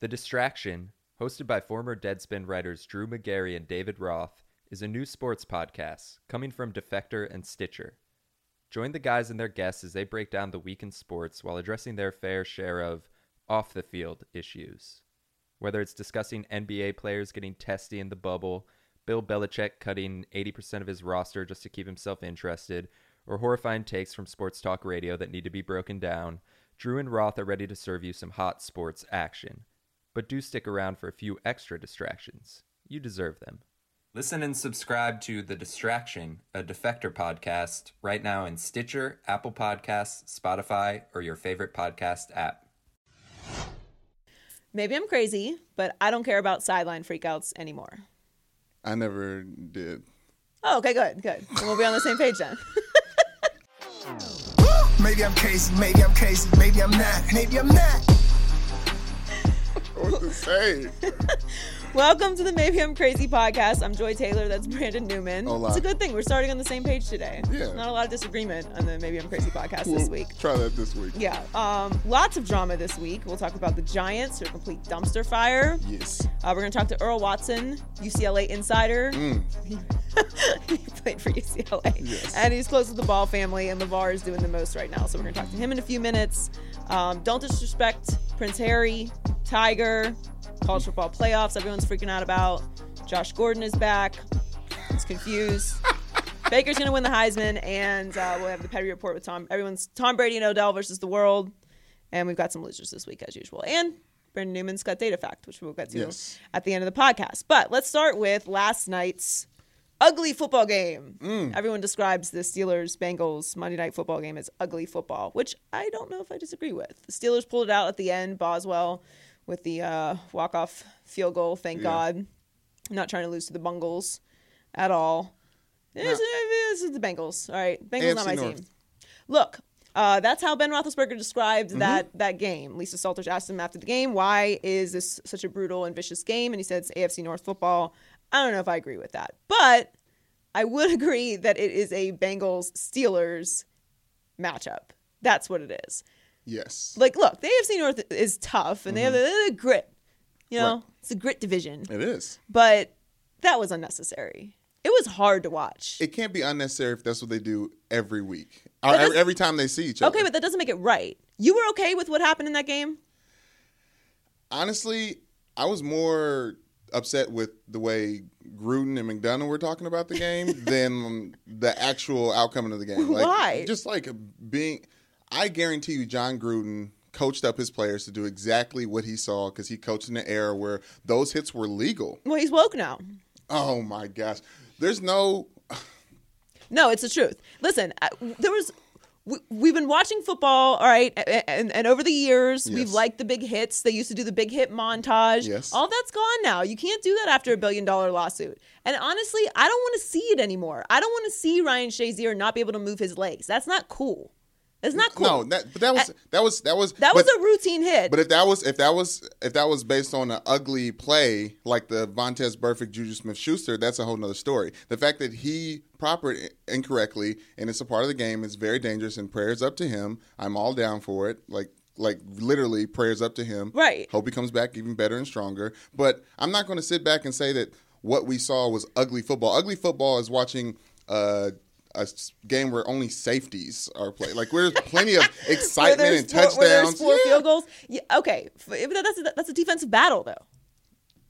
The Distraction, hosted by former Deadspin writers Drew Magary and David Roth, is a new sports podcast coming from Defector and Stitcher. Join the guys and their guests as they break down the week in sports while addressing their fair share of off the field issues. Whether it's discussing NBA players getting testy in the bubble, Bill Belichick cutting 80% of his roster just to keep himself interested, or horrifying takes from sports talk radio that need to be broken down, Drew and Roth are ready to serve you some hot sports action. But do stick around for a few extra distractions. You deserve them. Listen and subscribe to The Distraction, a Defector podcast, right now in Stitcher, Apple Podcasts, Spotify, or your favorite podcast app. Maybe I'm crazy, but I don't care about sideline freakouts anymore. I never did. Oh, okay, good, good. Then we'll be on the same page then. Maybe I'm crazy, maybe I'm crazy, maybe I'm not, maybe I'm not. What to say? Welcome to the Maybe I'm Crazy podcast. I'm Joy Taylor. That's Brandon Newman. Hola. It's a good thing. We're starting on the same page today. Yeah. Not a lot of disagreement on the Maybe I'm Crazy podcast this We'll week. Try that this week. Yeah. Um, lots of drama this week. We'll talk about the Giants, their complete dumpster fire. Yes. Uh, we're going to talk to Earl Watson, UCLA insider. Mm. he played for UCLA. Yes. And he's close to the Ball family, and LaVar is doing the most right now. So we're going to talk to him in a few minutes. Um, don't disrespect Prince Harry, Tiger, college football playoffs, everyone's freaking out about. Josh Gordon is back. He's confused. Baker's going to win the Heisman, and uh, we'll have the petty report with Tom. Everyone's Tom Brady and Odell versus the world. And we've got some losers this week, as usual. And Brandon Newman's got data fact, which we'll get to Yes. at the end of the podcast. But let's start with last night's ugly football game. Mm. Everyone describes the Steelers Bengals Monday night football game as ugly football, which I don't know if I disagree with. The Steelers pulled it out at the end, Boswell with the uh, walk off field goal, thank Yeah. God. not trying to lose to the Bungles at all. This, this is the Bengals. All right. Bengals not my North. team. Look, uh, that's how Ben Roethlisberger described Mm-hmm. that that game. Lisa Salters asked him after the game, "Why is this such a brutal and vicious game?" And he said, "It's AFC North football." I don't know if I agree with that, but I would agree that it is a Bengals Steelers matchup. That's what it is. Yes. Like, look, the AFC North is tough, and they have the grit. You know, Mm-hmm. Right. it's a grit division, it is. but that was unnecessary. It was hard to watch. It can't be unnecessary if that's what they do every week. Every time they see each other. okay, but that doesn't make it right. You were okay with what happened in that game? Honestly, I was more upset with the way Gruden and McDonough were talking about the game than the actual outcome of the game. Like, Why? Just like being, I guarantee you, Jon Gruden coached up his players to do exactly what he saw because he coached in an era where those hits were legal. Well, he's woke now. Oh my gosh, there's no. No, it's the truth. Listen, I- there was. We- We've been watching football, all right, and, and over the years, we've liked the big hits. They used to do the big hit montage. Yes. All that's gone now. You can't do that after a billion dollar lawsuit. And honestly, I don't want to see it anymore. I don't want to see Ryan Shazier not be able to move his legs. That's not cool. That's not cool. No, that but that was that was that was that was but- a routine hit. But if that was if that was if that was based on an ugly play like the Vontaze Burfict Juju Smith Schuster, that's a whole nother story. The fact that he proper incorrectly and it's a part of the game is very dangerous and prayers up to him. I'm all down for it. Like like literally prayers up to him. Right. Hope he comes back even better and stronger. But I'm not going to sit back and say that what we saw was ugly football. Ugly football is watching uh a game where only safeties are played. Like where there's plenty of excitement and touchdowns. Where there's four Yeah. field goals. Yeah, okay, that's a, that's a defensive battle though.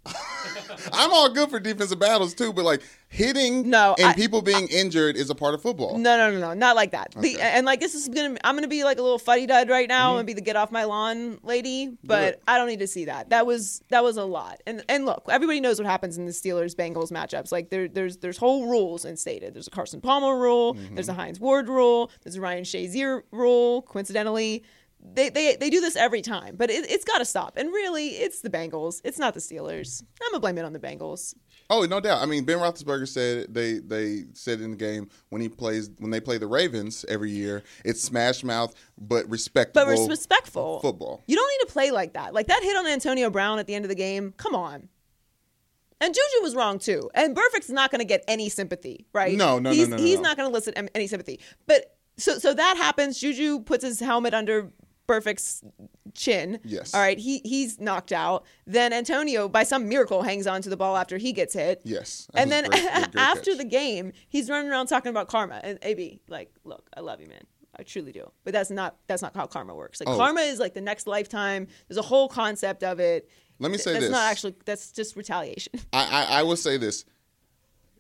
I'm all good for defensive battles too, but like hitting No, and I- people being injured is a part of football. No, no, no, no, not like that. The, and like this is gonna, I'm gonna be like a little fuddy dud right now I'm gonna be the get off my lawn lady, but Mm-hmm. I don't need to see that. That was that was a lot. And and look, everybody knows what happens in the Steelers Bengals matchups. Like there, there's there's whole rules instated. There's a Carson Palmer rule. Mm-hmm. There's a Hines Ward rule. There's a Ryan Shazier rule. Coincidentally. They, they, they do this every time, but it, it's got to stop. And really, it's the Bengals. It's not the Steelers. I'm gonna blame it on the Bengals. Oh, no doubt. I mean, Ben Roethlisberger said they they said in the game when he plays when they play the Ravens every year, it's smash mouth but respectable. but res- respectful football. You don't need to play like that. Like that hit on Antonio Brown at the end of the game. Come on. And Juju was wrong too. And Burfict's not going to get any sympathy, right? No, no, no, he's, no, no, He's no. not going to elicit any sympathy. But so so that happens. Juju puts his helmet under Burfict's chin. Yes. All right, he he's knocked out. Then Antonio, by some miracle, hangs on to the ball after he gets hit. Yes. And then great- great- great after catch. the game, he's running around talking about karma. And AB, like, look, I love you, man. I truly do. But that's not that's not how karma works. Like Oh. karma is like the next lifetime. There's a whole concept of it. Let me say that's this. not actually that's just retaliation. I, I, I will say this.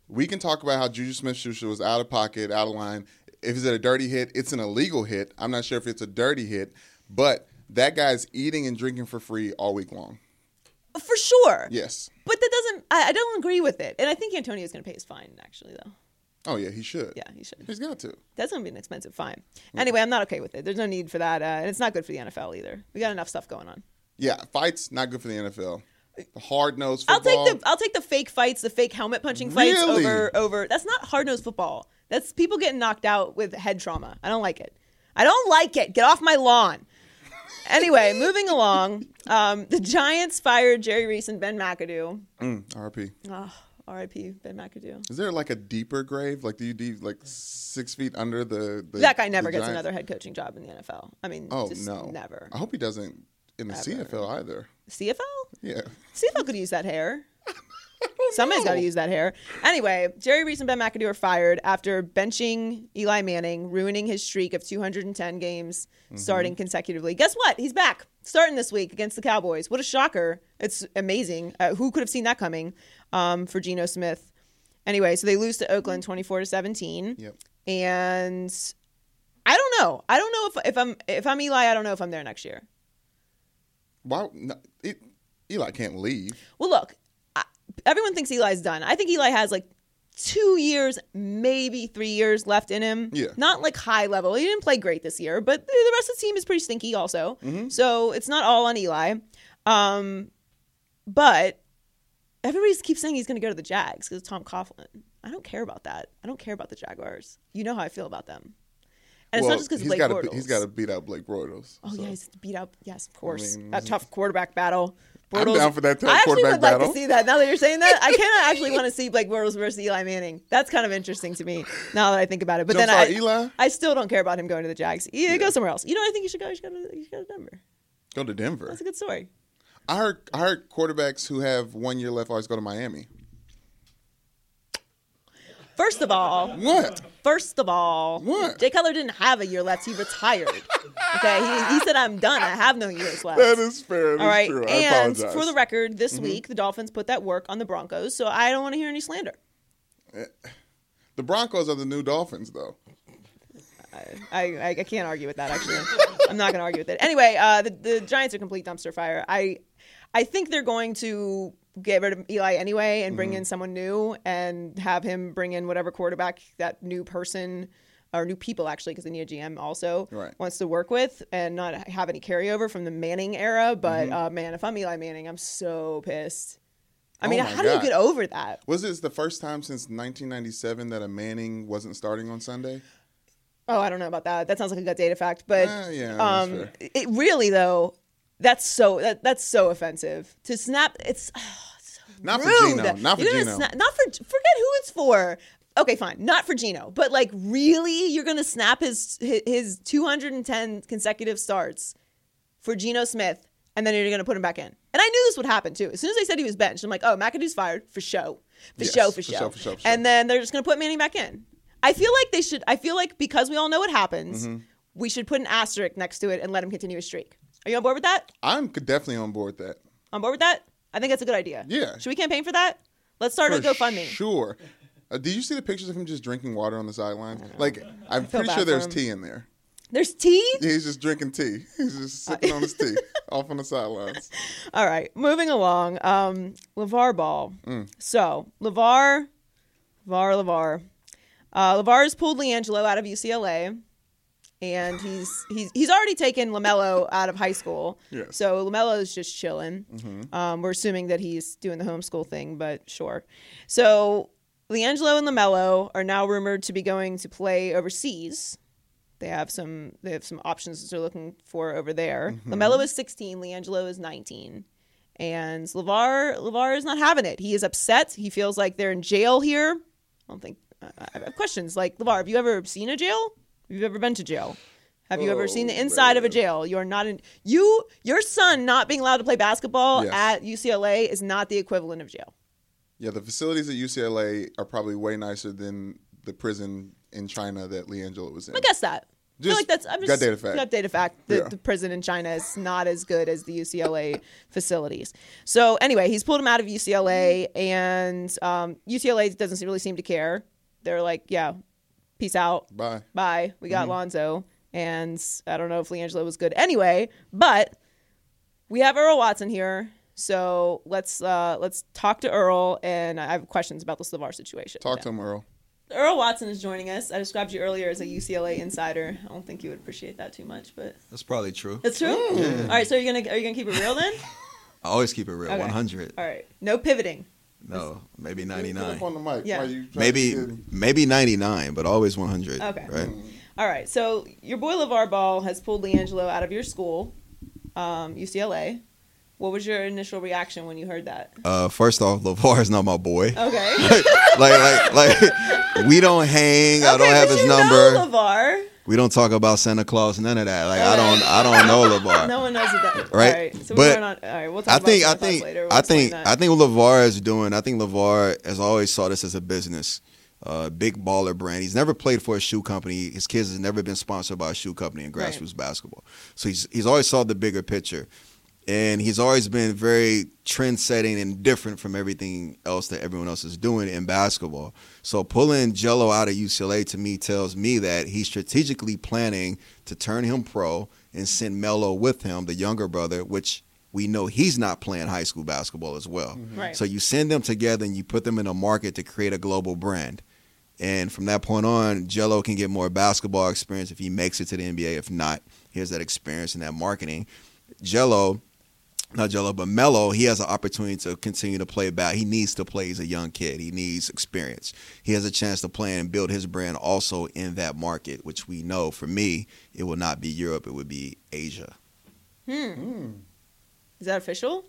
We can talk about how Juju Smith Schuster was out of pocket, out of line. If it's a dirty hit, it's an illegal hit. I'm not sure if it's a dirty hit, but that guy's eating and drinking for free all week long. For sure. Yes. But that doesn't I, I don't agree with it. And I think Antonio's gonna pay his fine, actually though. Oh yeah, he should. Yeah, he should. He's got to. That's gonna be an expensive fine. Anyway, I'm not okay with it. There's no need for that. Uh, and it's not good for the NFL either. We got enough stuff going on. Yeah, fights not good for the NFL. Hard nosed I'll football. take the I'll take the fake fights, the fake helmet punching fights Really? over over. That's not hard nosed football. That's people getting knocked out with head trauma. I don't like it. I don't like it. Get off my lawn. Anyway, moving along. Um, the Giants fired Jerry Reese and Ben McAdoo. Mm, RP. Oh, R.I.P. Ben McAdoo. Is there like a deeper grave? Like do you deep like six feet under the? the That guy never gets Giants? another head coaching job in the NFL. I mean, Oh just no, never. I hope he doesn't in the Ever. CFL either. CFL? Yeah. CFL could use that hair. Somebody's got to use that hair. Anyway, Jerry Reese and Ben McAdoo are fired after benching Eli Manning, ruining his streak of 210 games starting consecutively. Guess what? He's back starting this week against the Cowboys. What a shocker. It's amazing. Uh, who could have seen that coming um, for Geno Smith? Anyway, so they lose to Oakland 24 to 17. Yep. And I don't know. I don't know if, if I'm if I'm Eli, I don't know if I'm there next year. Why? No, it, Eli can't leave. Well, look, everyone thinks Eli's done. I think Eli has like two years, maybe three years left in him. Yeah. Not like high level. He didn't play great this year, but the- rest of the team is pretty stinky also. So it's not all on Eli. Um, but everybody keeps saying he's going to go to the Jags because Tom Coughlin. I don't care about that. I don't care about the Jaguars. You know how I feel about them. And it's not just because Blake gotta Bortles. be- He's got to beat out Blake Bortles. Oh so. yeah, he's beat out. Yes, of course. mean, a tough quarterback battle. I'm down for that I actually quarterback would like to see that. Now that you're saying that, I kind of actually want to see Blake Bortles versus Eli Manning. That's kind of interesting to me now that I think about it. But then I, Eli? I still don't care about him going to the Jags. Yeah, go somewhere else. You know, what I think you should go. You should go to, you should go to Denver. Go to Denver. That's a good story. I heard. I heard quarterbacks who have one year left always go to Miami. First of all, What? First of all, What? Jay Cutler didn't have a year left. He retired. okay, he, he said, "I'm done. I have no years left." That is fair. That's All right. true. And. Mm-hmm. for the record, this week the Dolphins put that work on the Broncos, so I don't want to hear any slander. the Broncos are the new Dolphins, though. I, I, I can't argue with that. Actually, I'm not going to argue with it. Anyway, uh, the the Giants are complete dumpster fire. I I think they're going to get rid of Eli anyway and Mm-hmm. bring in someone new and have him bring in whatever quarterback that new person or new people actually because they need a GM also Right. wants to work with and not have any carryover from the Manning era. But Mm-hmm. uh, man, if I'm Eli Manning, I'm so pissed. I Oh mean, how do you get over that? Was this the first time since 1997 that a Manning wasn't starting on Sunday? Oh, I don't know about that. That sounds like a good data fact, but Ah, yeah, um, it really though, that's so that, that's so offensive to snap. It's, oh, it's so Not for rude. Geno. Not for You're gonna Geno. Not for forget who it's for. Okay, fine, not for Geno, but like really, you're gonna snap his his, his 210 consecutive starts for Geno Smith, and then you're gonna put him back in. And I knew this would happen too. As soon as they said he was benched, I'm like, oh, McAdoo's fired for show, for Yes, show, for, for show. show, for show, for show. And then they're just gonna put Manning back in. I feel like they should. I feel like because we all know what happens, Mm-hmm. we should put an asterisk next to it and let him continue his streak. Are you on board with that? I'm definitely on board with that. On board with that? I think that's a good idea. Yeah. Should we campaign for that? Let's start a GoFundMe. Sure. Uh, did you see the pictures of him just drinking water on the sidelines? Like, I'm pretty sure there's tea in there. There's tea. Yeah, He's just drinking tea. He's just sipping on his tea off on the sidelines. All right, moving along. Um, LaVar Ball. Mm. So LaVar, LaVar, LaVar. Uh, LaVar has pulled LiAngelo out of UCLA, and he's he's he's already taken LaMelo out of high school. Yes. So LaMelo is just chilling. Mm-hmm. Um, we're assuming that he's doing the homeschool thing, but sure. So LiAngelo and LaMelo are now rumored to be going to play overseas. They have some they have some options that they're looking for over there. Mm-hmm. LaMelo is 16, LiAngelo is 19. And LaVar LaVar is not having it. He is upset. He feels like they're in jail here. I don't think I I have questions like LaVar, have you ever seen a jail? Have you ever been to jail? Have you ever seen the Oh, inside of a jail? You're not in you your son not being allowed to play basketball Yes. at UCLA is not the equivalent of jail. Yeah, the facilities at UCLA are probably way nicer than the prison in China that LiAngelo was in. I guess that. I feel Just like that's I'm just got data fact. Got data fact. The, Yeah. the prison in China is not as good as the UCLA facilities. So anyway, he's pulled him out of UCLA, and um, UCLA doesn't really seem to care. They're like, yeah, peace out, Bye. bye. We Mm-hmm. got Lonzo, and I don't know if LiAngelo was good anyway, but we have Earl Watson here. So let's uh, let's talk to Earl, and I have questions about the Slavar situation. Talk to him, Earl. Earl Watson is joining us. I described you earlier as a UCLA insider. I don't think you would appreciate that too much, but That's probably true. it's true. All right, so you're gonna are you gonna keep it real then? I always keep it real. Okay. 100. All right, no pivoting. No, maybe 99. on the mic. Yeah. Why you Maybe maybe 99, but always 100. Okay. Right? All right, so your boy LaVar Ball has pulled LiAngelo out of your school, um, UCLA. What was your initial reaction when you heard that? Uh, first off, LaVar is not my boy. Okay. like, like, like, we don't hang. I don't have his you number. Know LaVar. We don't talk about Santa Claus. None of that. Like, I don't. I don't know LaVar. No one knows that. Right. All right. So But we're not. All right. We'll talk I about think. I think. later. We'll I think. I think what LaVar is doing. I think LaVar has always saw this as a business. Uh, big baller brand. He's never played for a shoe company. His kids has never been sponsored by a shoe company in Right. grassroots basketball. So he's he's always saw the bigger picture, and he's always been very trend setting and different from everything else that everyone else is doing in basketball. So pulling Jello out of UCLA to me tells me that he's strategically planning to turn him pro and send Melo with him, the younger brother, which we know he's not playing high school basketball as well. Mm-hmm. Right. So you send them together and you put them in a market to create a global brand. And from that point on, Jello can get more basketball experience if he makes it to the NBA. If not, he has that experience and that marketing. Jello, not Jello, but Melo, he has an opportunity to continue to play back. He needs to play. He's a young kid. He needs experience. He has a chance to play and build his brand also in that market, which we know for me, it will not be Europe, it would be Asia. Hmm. Is that official?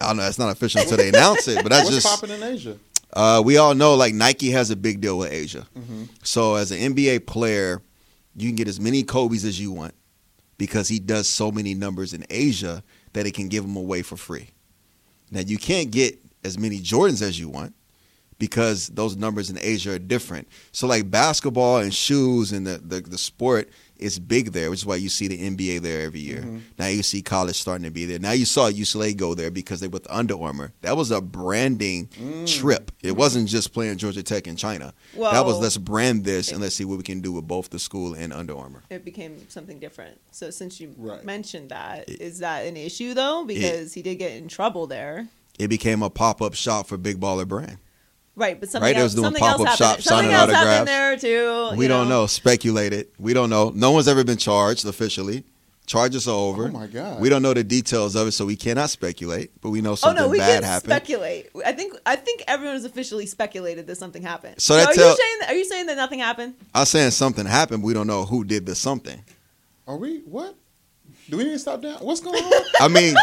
I don't know. It's not official until they announce it, but that's What's just popping in Asia? Uh, we all know like Nike has a big deal with Asia. Mm-hmm. So as an NBA player, you can get as many Kobe's as you want because he does so many numbers in Asia that it can give them away for free. Now you can't get as many Jordans as you want because those numbers in Asia are different. So like basketball and shoes and the the, the sport is big there, which is why you see the NBA there every year. Mm-hmm. Now you see college starting to be there. Now you saw UCLA go there because they were with Under Armour. That was a branding Mm. trip. It wasn't just playing Georgia Tech in China. Well, that was let's brand this and let's see what we can do with both the school and Under Armour. It became something different. So since you Right. mentioned that, is that an issue though? Because he did get in trouble there. It became a pop up shop for Big Baller Brand. Right, but something Right, it else, doing something else pop-up happened. shops, Something signing else happened autographs. there too. we you don't know. Speculated. We don't know. No one's ever been charged officially. Charges are over. Oh my God. We don't know the details of it, so we cannot speculate. But we know Oh something no, we bad can happened. speculate. I think I think everyone has officially speculated that something happened. So that are tell- you saying that, are you saying that nothing happened? I'm saying something happened. We don't know who did the something. Are we what? Do we need to stop down? What's going on? I mean,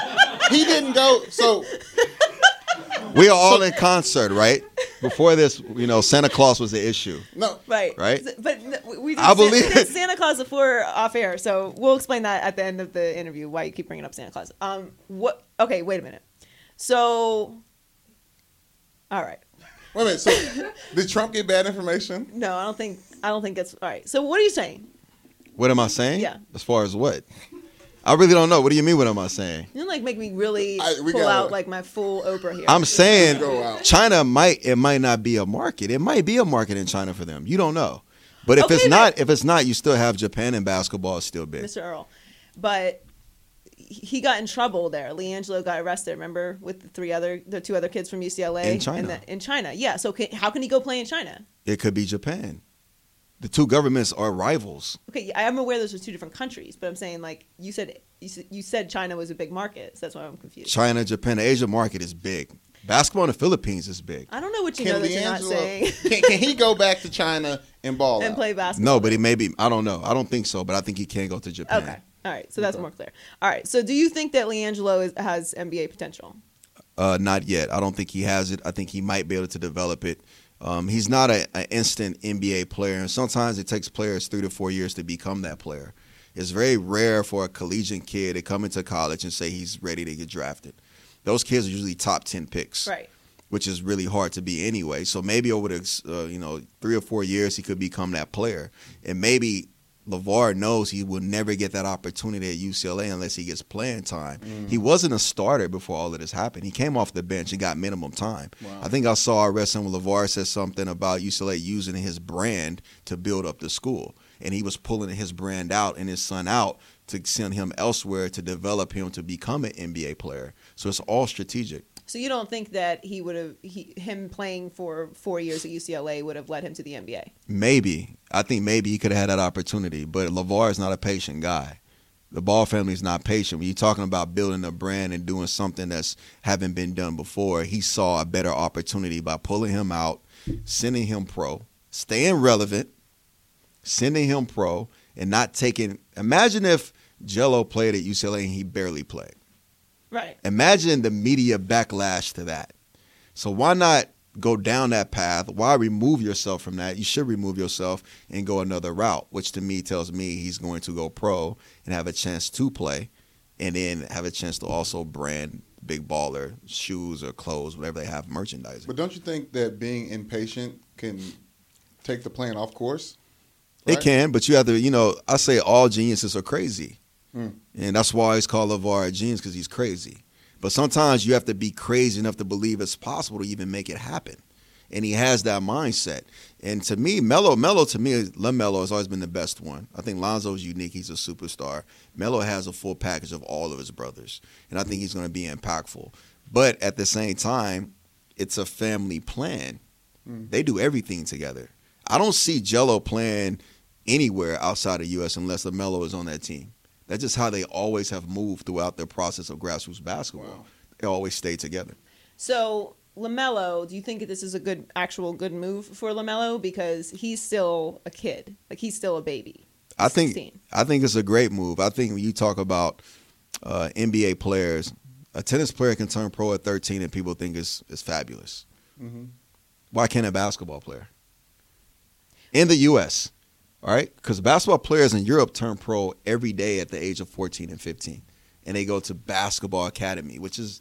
he didn't go. So we are all in concert, right? Before this, you know, Santa Claus was the issue. no. Right. Right? But we did, I San- believe we did. Santa Claus before off air, so we'll explain that at the end of the interview. Why you keep bringing up Santa Claus? Um, what? Okay, wait a minute. So, all right. Wait a minute. So did Trump get bad information? No, I don't think I don't think that's all right. So, what are you saying? What am I saying? Yeah. As far as what? I really don't know. What do you mean? What am I saying? You don't like make me really I- pull gotta- out like my full Oprah here. I'm saying China might it might not be a market. It might be a market in China for them. You don't know. But if Okay, it's not, if it's not, you still have Japan and basketball is still big. Mr. Earl, but he got in trouble there. LiAngelo got arrested. Remember with the three other, the two other kids from UCLA In China. And the, in China, yeah. So can, how can he go play in China? It could be Japan. The two governments are rivals. Okay, I am aware those are two different countries, but I'm saying like you said, you said, you said China was a big market, so that's why I'm confused. China, Japan, the Asia market is big. Basketball in the Philippines is big. I don't know what you know that you're not saying can, can he go back to China and ball and out? play basketball. No, but he maybe. I don't know. I don't think so, but I think he can go to Japan. Okay, all right, so that's more clear. All right, so do you think that LiAngelo is, has NBA potential? Uh, not yet. I don't think he has it. I think he might be able to develop it. Um, he's not an instant NBA player, and sometimes it takes players three to four years to become that player. It's very rare for a collegiate kid to come into college and say he's ready to get drafted. Those kids are usually top 10 picks. Right. Which is really hard to be anyway. So maybe over the uh, you know three or four years he could become that player, and maybe LaVar knows he will never get that opportunity at UCLA unless he gets playing time. Mm. He wasn't a starter before all of this happened. He came off the bench and got minimum time. I think I saw a wrestling with LaVar said something about UCLA using his brand to build up the school. And he was pulling his brand out and his son out to send him elsewhere to develop him to become an NBA player. So it's all strategic. So you don't think that he would have he, him playing for four years at UCLA would have led him to the NBA? Maybe. I think maybe he could have had that opportunity, but LaVar is not a patient guy. The Ball family is not patient. When you're talking about building a brand and doing something that's haven't been done before, he saw a better opportunity by pulling him out, sending him pro, staying relevant, sending him pro, and not taking. Imagine if Jello played at UCLA and he barely played. Right. Imagine the media backlash to that. So why not go down that path? Why remove yourself from that? You should remove yourself and go another route, which to me tells me he's going to go pro and have a chance to play and then have a chance to also brand big baller shoes or clothes, whatever they have merchandising. But don't you think that being impatient can take the plan off course? It can, but you have to, you know, I say all geniuses are crazy. Mm. And that's why he's called LaVar a genius because he's crazy. But sometimes you have to be crazy enough to believe it's possible to even make it happen. And he has that mindset. And to me, Melo, Melo to me, LaMelo has always been the best one. I think Lonzo's unique. He's a superstar. Melo has a full package of all of his brothers. And I think he's going to be impactful. But at the same time, it's a family plan. They do everything together. I don't see Jello playing anywhere outside of U.S. unless LaMelo is on that team. That's just how they always have moved throughout their process of grassroots basketball. Wow. They always stay together. So LaMelo, do you think that this is a good, actual good move for LaMelo because he's still a kid, like he's still a baby. I think 16. I think it's a great move. I think when you talk about uh, NBA players, a tennis player can turn pro at 13 and people think it's, it's fabulous. Mm-hmm. Why can't a basketball player? In the U.S., all right? Because basketball players in Europe turn pro every day at the age of 14 and 15. And they go to basketball academy, which is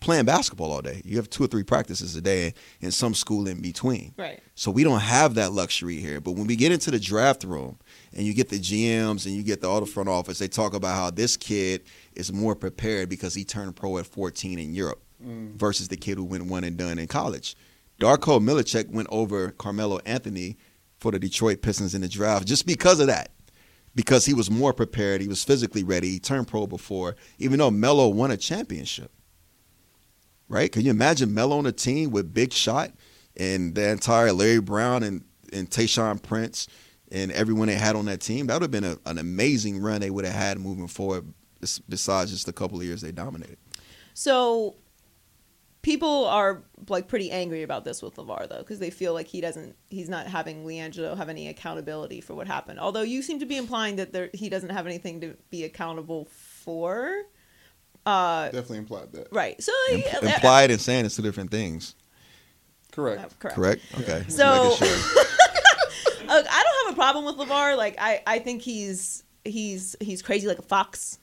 playing basketball all day. You have two or three practices a day and some school in between. Right. So we don't have that luxury here. But when we get into the draft room and you get the GMs and you get the all the front office, they talk about how this kid is more prepared because he turned pro at 14 in Europe mm. versus the kid who went one and done in college. Darko Milicic went over Carmelo Anthony for the Detroit Pistons in the draft just because of that. Because he was more prepared, he was physically ready, he turned pro before, even though Melo won a championship. Right? Can you imagine Melo on a team with Big Shot and the entire Larry Brown and, and Tayshaun Prince and everyone they had on that team? That would have been a, an amazing run they would have had moving forward, besides just a couple of years they dominated. So people are like pretty angry about this with LaVar though, because they feel like he doesn't, he's not having LiAngelo have any accountability for what happened. Although you seem to be implying that there, he doesn't have anything to be accountable for. Uh, Definitely implied that. right. So Imp- yeah, implied and saying it's two different things. Correct. uh, correct. Correct? Okay. Just So- sure. Look, I don't have a problem with LaVar. Like I, I think he's he's he's crazy like a fox.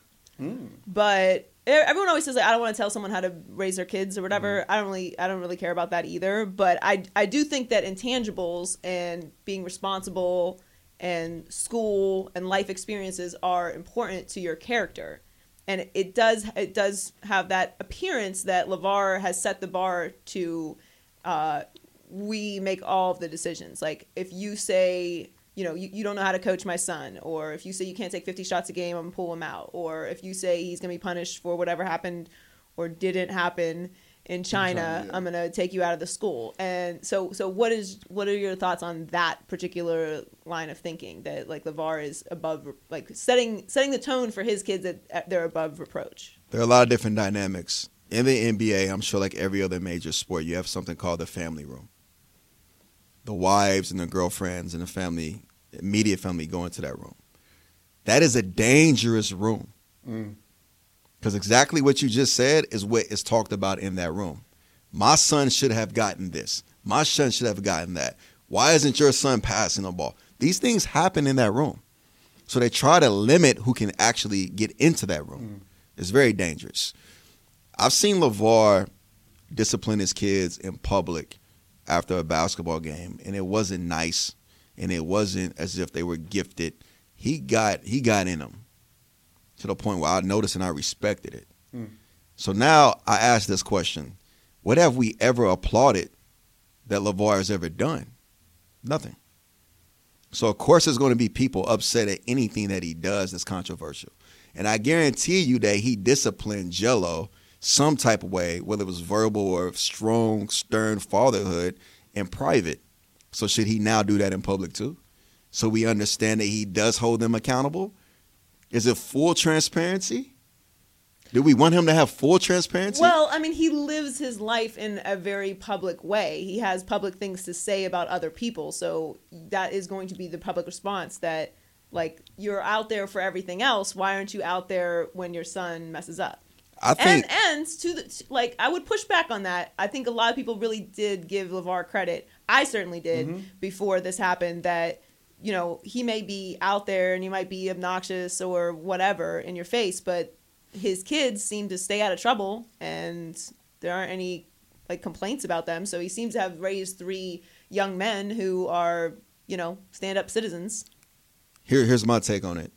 But e- everyone always says like I don't want to tell someone how to raise their kids or whatever. I don't really I don't really care about that either. But I I do think that intangibles and being responsible and school and life experiences are important to your character. And it does it does have that appearance that LaVar has set the bar to uh, we make all of the decisions. Like if you say, you know, you, you don't know how to coach my son, or if you say you can't take 50 shots a game, I'm gonna pull him out, or if you say he's gonna be punished for whatever happened or didn't happen in China, China, yeah. I'm gonna take you out of the school. And so, so what is what are your thoughts on that particular line of thinking that like LaVar is above, like setting setting the tone for his kids that uh, they're above reproach? There are a lot of different dynamics. In the NBA, I'm sure like every other major sport, you have something called the family room. The wives and the girlfriends and the family, immediate family go into that room. That is a dangerous room. Mm. Because exactly what you just said is what is talked about in that room. My son should have gotten this. My son should have gotten that. Why isn't your son passing the ball? These things happen in that room. So they try to limit who can actually get into that room. It's very dangerous. I've seen LaVar discipline his kids in public after a basketball game, and it wasn't nice, and it wasn't as if they were gifted. He got he got in them to the point where I noticed and I respected it. Hmm. So now I ask this question: What have we ever applauded that LaVar has ever done? Nothing. So of course there's going to be people upset at anything that he does that's controversial. And I guarantee you that he disciplined Jello some type of way, whether it was verbal or strong, stern fatherhood in private. So should he now do that in public too? So we understand that he does hold them accountable? Is it full transparency? Do we want him to have full transparency? Well, I mean, he lives his life in a very public way. He has public things to say about other people, so that is going to be the public response that like you're out there for everything else, why aren't you out there when your son messes up? I think and and to the like I would push back on that. I think a lot of people really did give LaVar credit. I certainly did mm-hmm. before this happened that you know, he may be out there and he might be obnoxious or whatever in your face, but his kids seem to stay out of trouble and there aren't any like complaints about them. So he seems to have raised three young men who are, you know, stand up citizens. Here, here's my take on it.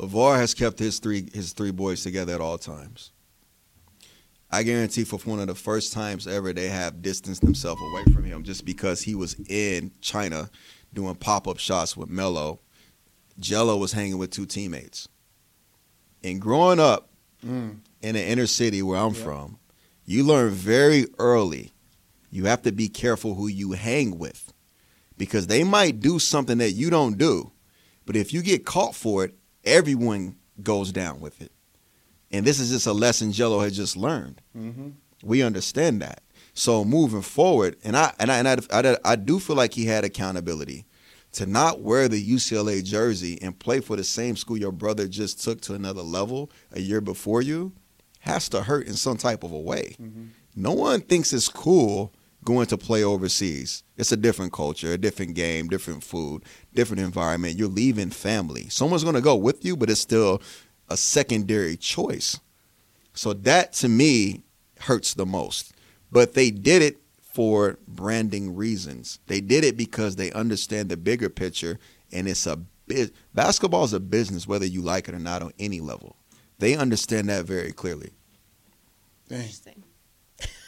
LaVar has kept his three his three boys together at all times. I guarantee for one of the first times ever they have distanced themselves away from him just because he was in China doing pop up shots with Melo. Jello was hanging with two teammates. And growing up mm. in the inner city where I'm from, you learn very early you have to be careful who you hang with because they might do something that you don't do. But if you get caught for it, everyone goes down with it. And this is just a lesson Jello has just learned. Mm-hmm. We understand that. So moving forward, and I and I and I, I, I do feel like he had accountability to not wear the UCLA jersey and play for the same school your brother just took to another level a year before you has to hurt in some type of a way. Mm-hmm. No one thinks it's cool going to play overseas. It's a different culture, a different game, different food, different environment. You're leaving family. Someone's going to go with you, but it's still a secondary choice. So that to me hurts the most. But they did it for branding reasons. They did it because they understand the bigger picture and it's a bit basketball is a business whether you like it or not on any level. They understand that very clearly. Dang, Interesting.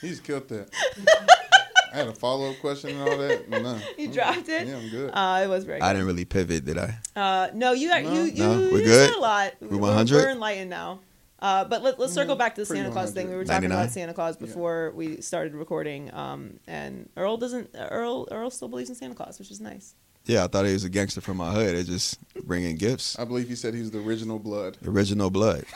he just killed that. I had a follow up question and all that. No. You dropped it? Yeah, I'm good. Uh, it was very good. I didn't really pivot, did I? Uh, no, you got No? you you, No? We're you good? said a lot. We We're- 100? We're enlightened now. Uh, but let, let's circle back to the Pretty Santa Claus thing. We were talking 99? about Santa Claus before we started recording. Um, and Earl doesn't. Earl Earl still believes in Santa Claus, which is nice. Yeah, I thought he was a gangster from my hood. They just bringing gifts. I believe he said he's the original blood. Original blood.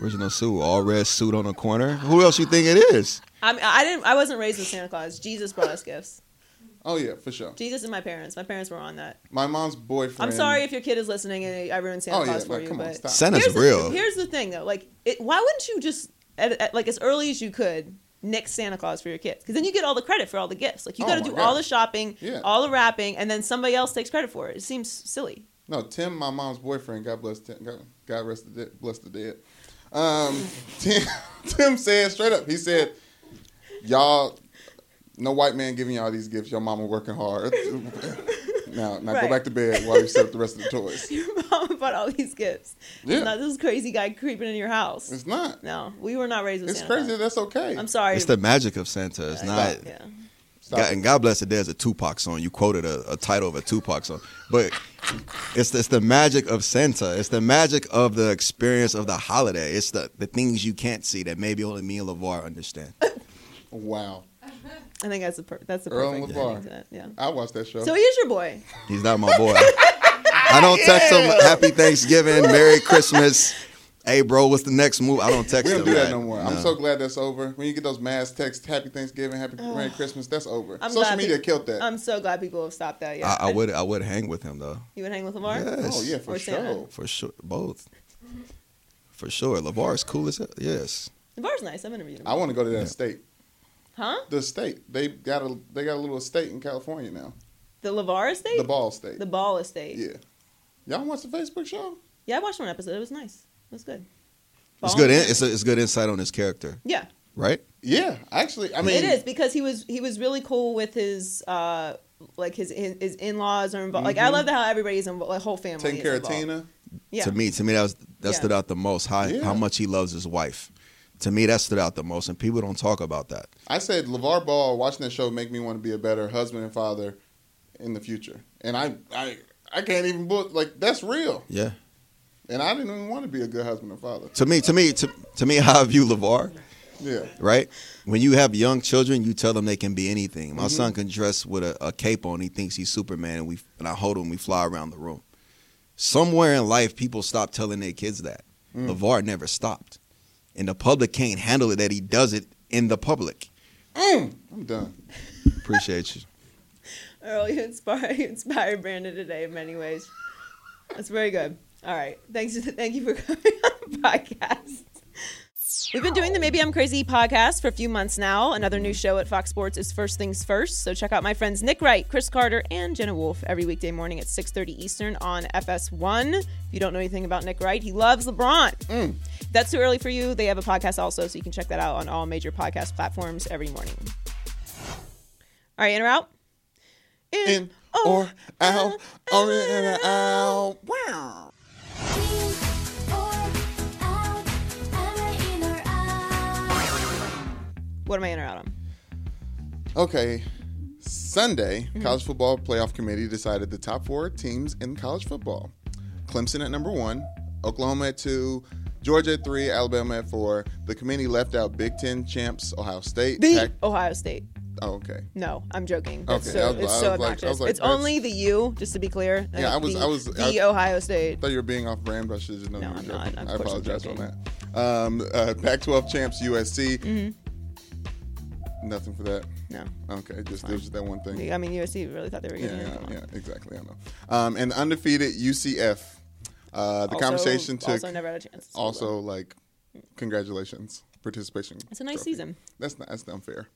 Original suit. All red suit on the corner. Who else you think it is? I mean, I didn't. I wasn't raised with Santa Claus. Jesus brought us gifts. Oh yeah, for sure. Jesus and my parents. My parents were on that. My mom's boyfriend. I'm sorry if your kid is listening and I ruined Santa Oh, yeah, Claus for like, you, come on, but stop. Santa's here's real. The, here's the thing though, like, it, why wouldn't you just at, at, like as early as you could nick Santa Claus for your kids? Because then you get all the credit for all the gifts. Like you Oh got to my do all God. the shopping, Yeah. all the wrapping, and then somebody else takes credit for it. It seems silly. No, Tim, my mom's boyfriend. God bless Tim. God, God rest the dead, bless the dead. Um, Tim, Tim said straight up. He said, "Y'all, no white man giving y'all these gifts. Your mama working hard. now, now Right. go back to bed while you set up the rest of the toys. Your mom bought all these gifts. Yeah. It's not this crazy guy creeping in your house. It's not. no, we were not raised with It's Santa crazy. That's okay. I'm sorry. It's the magic of Santa. It's not. yeah. Stop God, and God bless it. There's a Tupac song. You quoted a, a title of a Tupac song, but it's it's the magic of Santa. It's the magic of the experience of the holiday. It's the the things you can't see that maybe only me and LaVar understand. Wow. I think that's the per- that's the Earl perfect LaVar. ending to that. Yeah. I watched that show. So he is your boy. He's not my boy. I don't text him Happy Thanksgiving, Merry Christmas. Hey, bro, what's the next move? I don't text we don't do that man. no more. I'm so glad that's over. When you get those mass texts, Happy Thanksgiving, Happy Merry Christmas, that's over. I'm Social media pe- killed that. I'm so glad people have stopped that. Yeah. I, I would I would hang with him though. You would hang with Lamar? Yes. oh yeah, for Or Santa. sure. For sure, both. For sure, LaVar is cool as hell. Yes. The bar's nice. I've interviewed him. I want to go to that state. Huh? The state. They got a they got a little estate in California now. The LaVar estate? The Ball estate. The Ball estate. yeah. Y'all watch the Facebook show? Yeah, I watched one episode. It was nice. It was good. It's good. In, it's a, it's good insight on his character, yeah, right? Yeah, actually, I mean, it is because he was he was really cool with his uh like his his, his in laws are involved. Like I love how everybody's involved. The whole family taking care of. Tina. Yeah. To me, to me that was that Yeah. stood out the most. How Yeah. how much he loves his wife. To me, that stood out the most, and people don't talk about that. I said LaVar Ball watching that show make me want to be a better husband and father in the future, and I I I can't even book like that's real, Yeah. And I didn't even want to be a good husband and father. To me, to me, to, to me, how I view LaVar, Yeah, right? When you have young children, you tell them they can be anything. My mm-hmm. son can dress with a, a cape on. He thinks he's Superman, and we and I hold him. We fly around the room. Somewhere in life, people stop telling their kids that. Mm. LaVar never stopped, and the public can't handle it that he does it in the public. Mm, I'm done. Appreciate you. Earl, you inspired, you inspired Brandon today in many ways. That's very good. All right. Thanks. Thank you for coming on the podcast. We've been doing the Maybe I'm Crazy podcast for a few months now. Another new show at Fox Sports is First Things First. So check out my friends Nick Wright, Cris Carter, and Jenna Wolfe every weekday morning at 6.30 Eastern on FS1. If you don't know anything about Nick Wright, he loves LeBron. Mm. If that's too early for you, they have a podcast also, so you can check that out on all major podcast platforms every morning. All right, in or out? In or out, on in and out. Wow. What am I in or out on? Okay. Sunday, Mm-hmm. College Football Playoff Committee decided the top four teams in college football. Clemson at number one, Oklahoma at two, Georgia at three, Alabama at four. The committee left out Big Ten champs Ohio State. The Pac- Ohio State. Oh, okay. No, I'm joking. That's Okay, so, was- it's so like- I obnoxious. was like, it's only the U, just to be clear. Yeah, I was- The, I was- the I- Ohio State. I thought you were being off brand, but I should just known No, I'm joking. not. I apologize on that. Um, uh, Pac-12 champs USC. Mm-hmm. Nothing for that. No. Okay, just there's just that one thing. I mean, USC really thought they were Yeah, getting yeah, on. yeah, exactly. I know. Um, and the undefeated UCF. Uh, the Also- conversation took Also, never had a chance. also like congratulations participation. It's a nice trophy. season. That's not, that's unfair.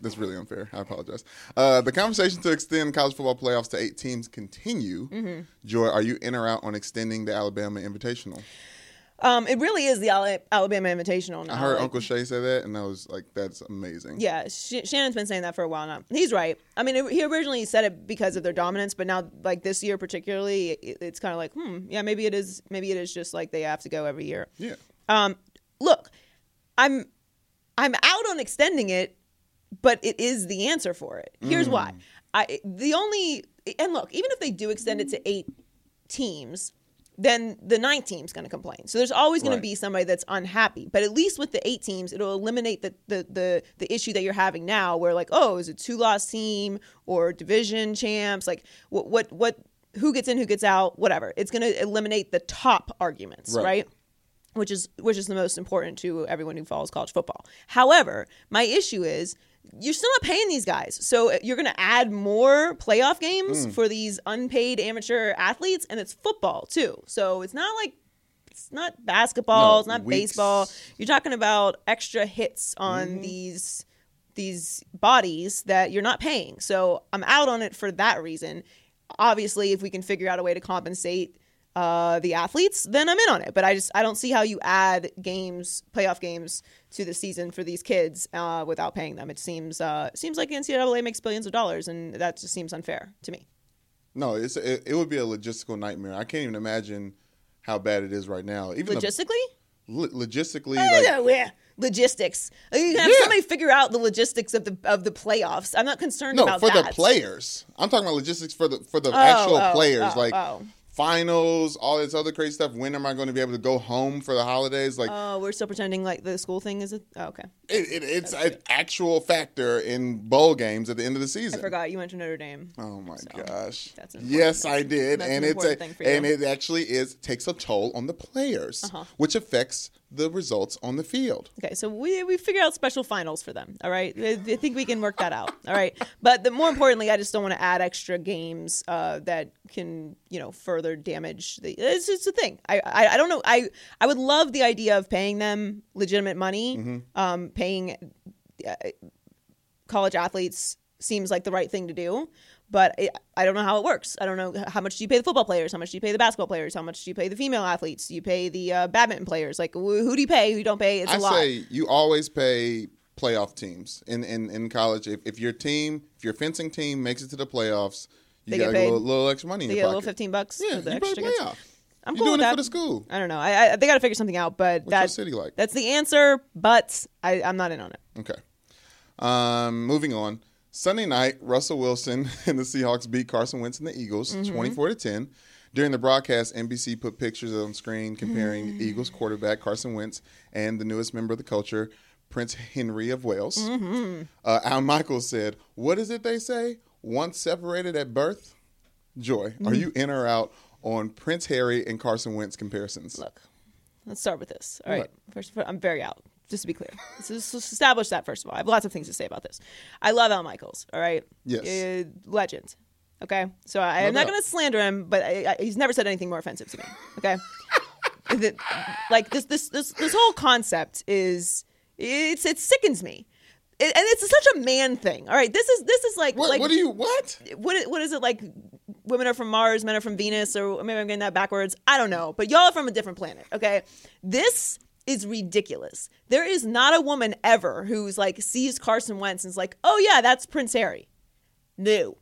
That's really unfair. I apologize. Uh, the conversation to extend college football playoffs to eight teams continue. Mm-hmm. Joy, are you in or out on extending the Alabama Invitational? Um, it really is the Alabama Invitational. Now. I heard Like, Uncle Shay say that, and I was like, "That's amazing." Yeah, Sh- Shannon's been saying that for a while now. He's right. I mean, it, he originally said it because of their dominance, but now, like this year particularly, it, it's kind of like, hmm, yeah, maybe it is. Maybe it is just like they have to go every year. Yeah. Um, look, I'm I'm out on extending it, but it is the answer for it. Here's mm. why. I the only and look, even if they do extend it to eight teams, then the ninth team's going to complain. So there's always going Right. to be somebody that's unhappy. But at least with the eight teams, it'll eliminate the, the the the issue that you're having now, where like, oh, is it two loss team or division champs? Like, what what what? Who gets in? Who gets out? Whatever. It's going to eliminate the top arguments, Right. right? which is which is the most important to everyone who follows college football. However, my issue is you're still not paying these guys. So you're going to add more playoff games Mm. for these unpaid amateur athletes and it's football too. So it's not like it's not basketball, No, it's not weeks. baseball. You're talking about extra hits on Mm-hmm. these these bodies that you're not paying. So I'm out on it for that reason. Obviously, if we can figure out a way to compensate uh, the athletes, then I'm in on it. But I just I don't see how you add games, playoff games, to the season for these kids uh, without paying them. It seems uh, seems like the NCAA makes billions of dollars, and that just seems unfair to me. No, it's it, it would be a logistical nightmare. I can't even imagine how bad it is right now. Even the- Logistically, lo- logistically, I like know, yeah. logistics. You can have Yeah. somebody figure out the logistics of the of the playoffs. I'm not concerned about no about for that. the players. I'm talking about logistics for the for the Oh, actual oh, players. oh, like oh. Finals, all this other crazy stuff. When am I going to be able to go home for the holidays? Like Oh, we're still pretending like the school thing is. A, oh, okay, it, it, it's an actual factor in bowl games at the end of the season. I forgot you went to Notre Dame. Oh my gosh! that's yes, thing. I did, That's and an it's a, thing for you. and it actually is takes a toll on the players, Uh-huh. which affects the results on the field. Okay, so we we figure out special finals for them. All right, I, I think we can work that out. All right, but the, more importantly, I just don't want to add extra games uh, that can you know further damage the. It's just a thing. I, I I don't know. I I would love the idea of paying them legitimate money, Mm-hmm. um, paying uh, college athletes seems like the right thing to do. But it, I don't know how it works. I don't know how much do you pay the football players, how much do you pay the basketball players, how much do you pay the female athletes, do you pay the uh, badminton players? Like, wh- who do you pay? Who you don't pay? It's a I lot. say you always pay playoff teams in in, in college. If, if your team, if your fencing team makes it to the playoffs, you They got a little, little extra money in they your get a little fifteen bucks yeah, for the you extra playoff. I'm You're cool doing with it that. for the school. I don't know. I, I they got to figure something out, but What's that city like? that's the answer. But I, I'm not in on it. Okay. Um, moving on. Sunday night, Russell Wilson and the Seahawks beat Carson Wentz and the Eagles Mm-hmm. 24 to 10. During the broadcast, NBC put pictures on screen comparing Mm-hmm. Eagles quarterback Carson Wentz and the newest member of the culture, Prince Henry of Wales. Mm-hmm. Uh, Al Michaels said, What is it they say? Once separated at birth? Joy, are you in or out on Prince Harry and Carson Wentz comparisons? Look, let's start with this. All right. First, I'm very out. Just to be clear, let's, let's establish that first of all. I have lots of things to say about this. I love Al Michaels. All right. Yes. Uh, legend. Okay. So I, No am not going to slander him, but I, I, he's never said anything more offensive to me. Okay. That- like this, this, this, this whole concept is it's it sickens me. It, and it's such a man thing. All right, this is this is like What, like what do you, what? what what is it like? Women are from Mars, men are from Venus, or maybe I'm getting that backwards. I don't know, but y'all are from a different planet. Okay, this is ridiculous. There is not a woman ever who's like sees Carson Wentz and is like, oh yeah, that's Prince Harry. No,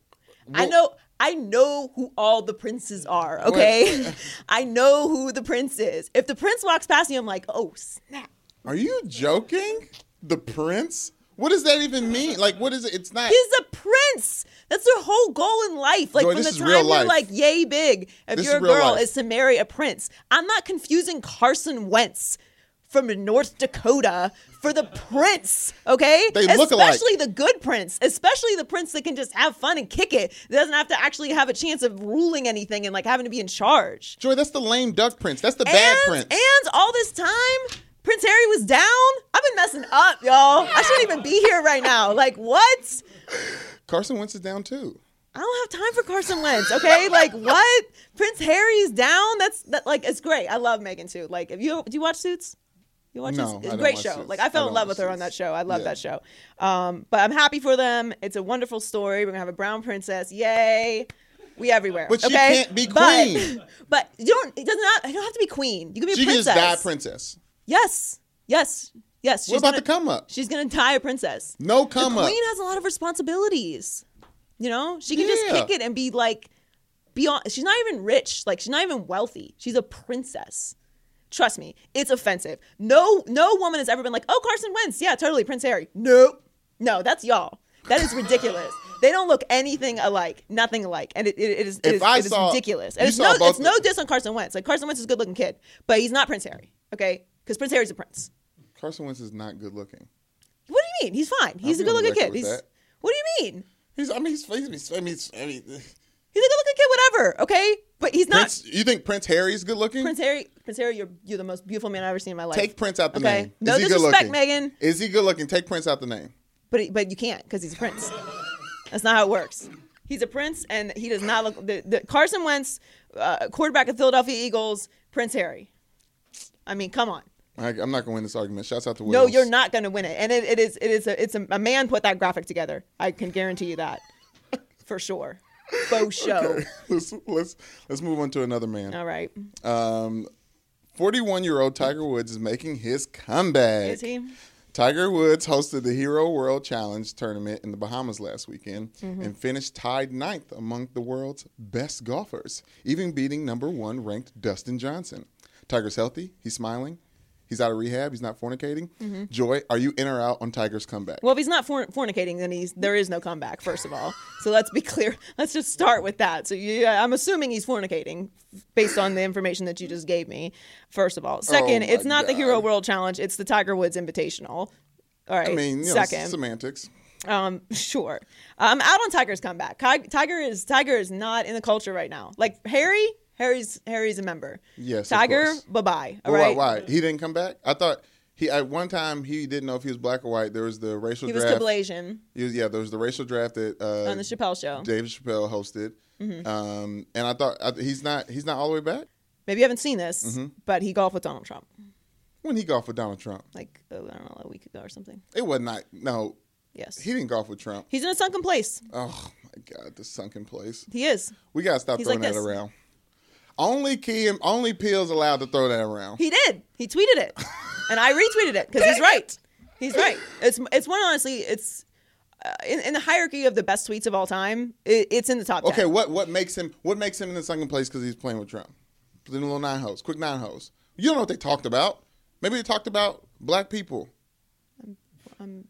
I know. I know who all the princes are. Okay, I know who the prince is. If the prince walks past me, I'm like, oh snap. Are you joking? The prince? What does that even mean? Like, what is it? It's not. He's a prince. That's their whole goal in life. Like Joy, from the time real you're like yay big, if This you're a girl, life. is to marry a prince. I'm not confusing Carson Wentz from North Dakota for the prince. Okay, They look alike. especially the good prince, especially the prince that can just have fun and kick it. That doesn't have to actually have a chance of ruling anything and like having to be in charge. Joy, that's the lame duck prince. That's the bad prince. And all this time, Prince Harry was down. I've been messing up, y'all. I shouldn't even be here right now. Like what? Carson Wentz is down too. I don't have time for Carson Wentz. Okay, like what? Prince Harry's down. That's that. Like it's great. I love Megan too. Like if you do you watch Suits? You watch No, this? It's a great show. Suits. Like I fell I in love with her on that show. I love Yeah. that show. Um, but I'm happy for them. It's a wonderful story. We're gonna have a brown princess. Yay! We everywhere. But she okay? can't be But- queen. But, you don't. It does not. You don't have to be queen. You can be a She can princess. just die princess. Yes. Yes. Yes. She's What about gonna, the come up? She's gonna die a princess. No come up. the up. queen has a lot of responsibilities. You know, she can Yeah. just kick it and be like, beyond. She's not even rich. Like she's not even wealthy. She's a princess. Trust me, it's offensive. No, no woman has ever been like, "Oh, Carson Wentz, yeah, totally, Prince Harry." Nope, no, that's y'all. That is ridiculous. they don't look anything alike, nothing alike, and it, it, it is, it is, it is saw- ridiculous. And it's no, it's no diss on Carson Wentz. Like Carson Wentz is a good looking kid, but he's not Prince Harry. Okay, because Prince Harry's a prince. Carson Wentz is not good looking. What do you mean? He's fine. He's a good looking kid. He's. that. What do you mean? He's. I mean, he's. he's I mean, he's- I mean, He's a good looking kid, whatever. Okay, but he's not Prince. You think Prince Harry's good looking? Prince Harry. Prince Harry, you're you're the most beautiful man I've ever seen in my life. Take Prince out the okay? name. No is he disrespect. Megan. Is he good looking? Take Prince out the name. But he- but you can't because he's a prince. That's not how it works. He's a prince, and he does not look. The, the Carson Wentz, uh, quarterback of Philadelphia Eagles, Prince Harry. I mean, come on. I, I'm not gonna win this argument. Shouts out to Will. No, you're not going to win it, and it, it is it is a, it's a, a man put that graphic together. I can guarantee you that for sure. Faux show. let's let's let's move on to another man. All right. Um, 41 year old Tiger Woods is making his comeback. Is he? Tiger Woods hosted the Hero World Challenge tournament in the Bahamas last weekend Mm-hmm. and finished tied ninth among the world's best golfers, even beating number one ranked Dustin Johnson. Tiger's healthy. He's smiling. He's out of rehab. He's not fornicating. Mm-hmm. Joy, are you in or out on Tiger's comeback? Well, if he's not forn- fornicating, then he's there is no comeback. First of all, so let's be clear. Let's just start with that. So yeah, I'm assuming he's fornicating based on the information that you just gave me. First of all, second, Oh it's not the Hero World Challenge. It's the Tiger Woods Invitational. All right. I mean, you know, second, semantics. um, sure. I'm out on Tiger's comeback. Tiger is Tiger is not in the culture right now. Like Harry, Harry's Harry's a member. Yes, Tiger, bye bye. All Well, right. why, why? He didn't come back? I thought he at one time he didn't know if he was black or white. There was the racial He was draft. Kablasian He was, yeah, there was the racial draft that uh, on the Chappelle show. David Chappelle hosted. Mm-hmm. Um, and I thought I, he's not he's not all the way back. Maybe you haven't seen this, Mm-hmm. but he golfed with Donald Trump When he golfed with Donald Trump, like uh, I don't know a week ago or something. it was not no. Yes. He didn't golf with Trump. He's in a sunken place. Oh my God, the sunken place. He is. We gotta stop He's throwing like that around. Only Kim, only Peele's allowed to throw that around. He did. He tweeted it, and I retweeted it because he's right. He's right. It's it's one honestly. It's uh, in, in the hierarchy of the best tweets of all time. It, it's in the top. 10. Okay, what what makes him what makes him in the second place because he's playing with Trump? The little nine hoes, quick nine hoes. You don't know what they talked about. Maybe they talked about black people. I'm um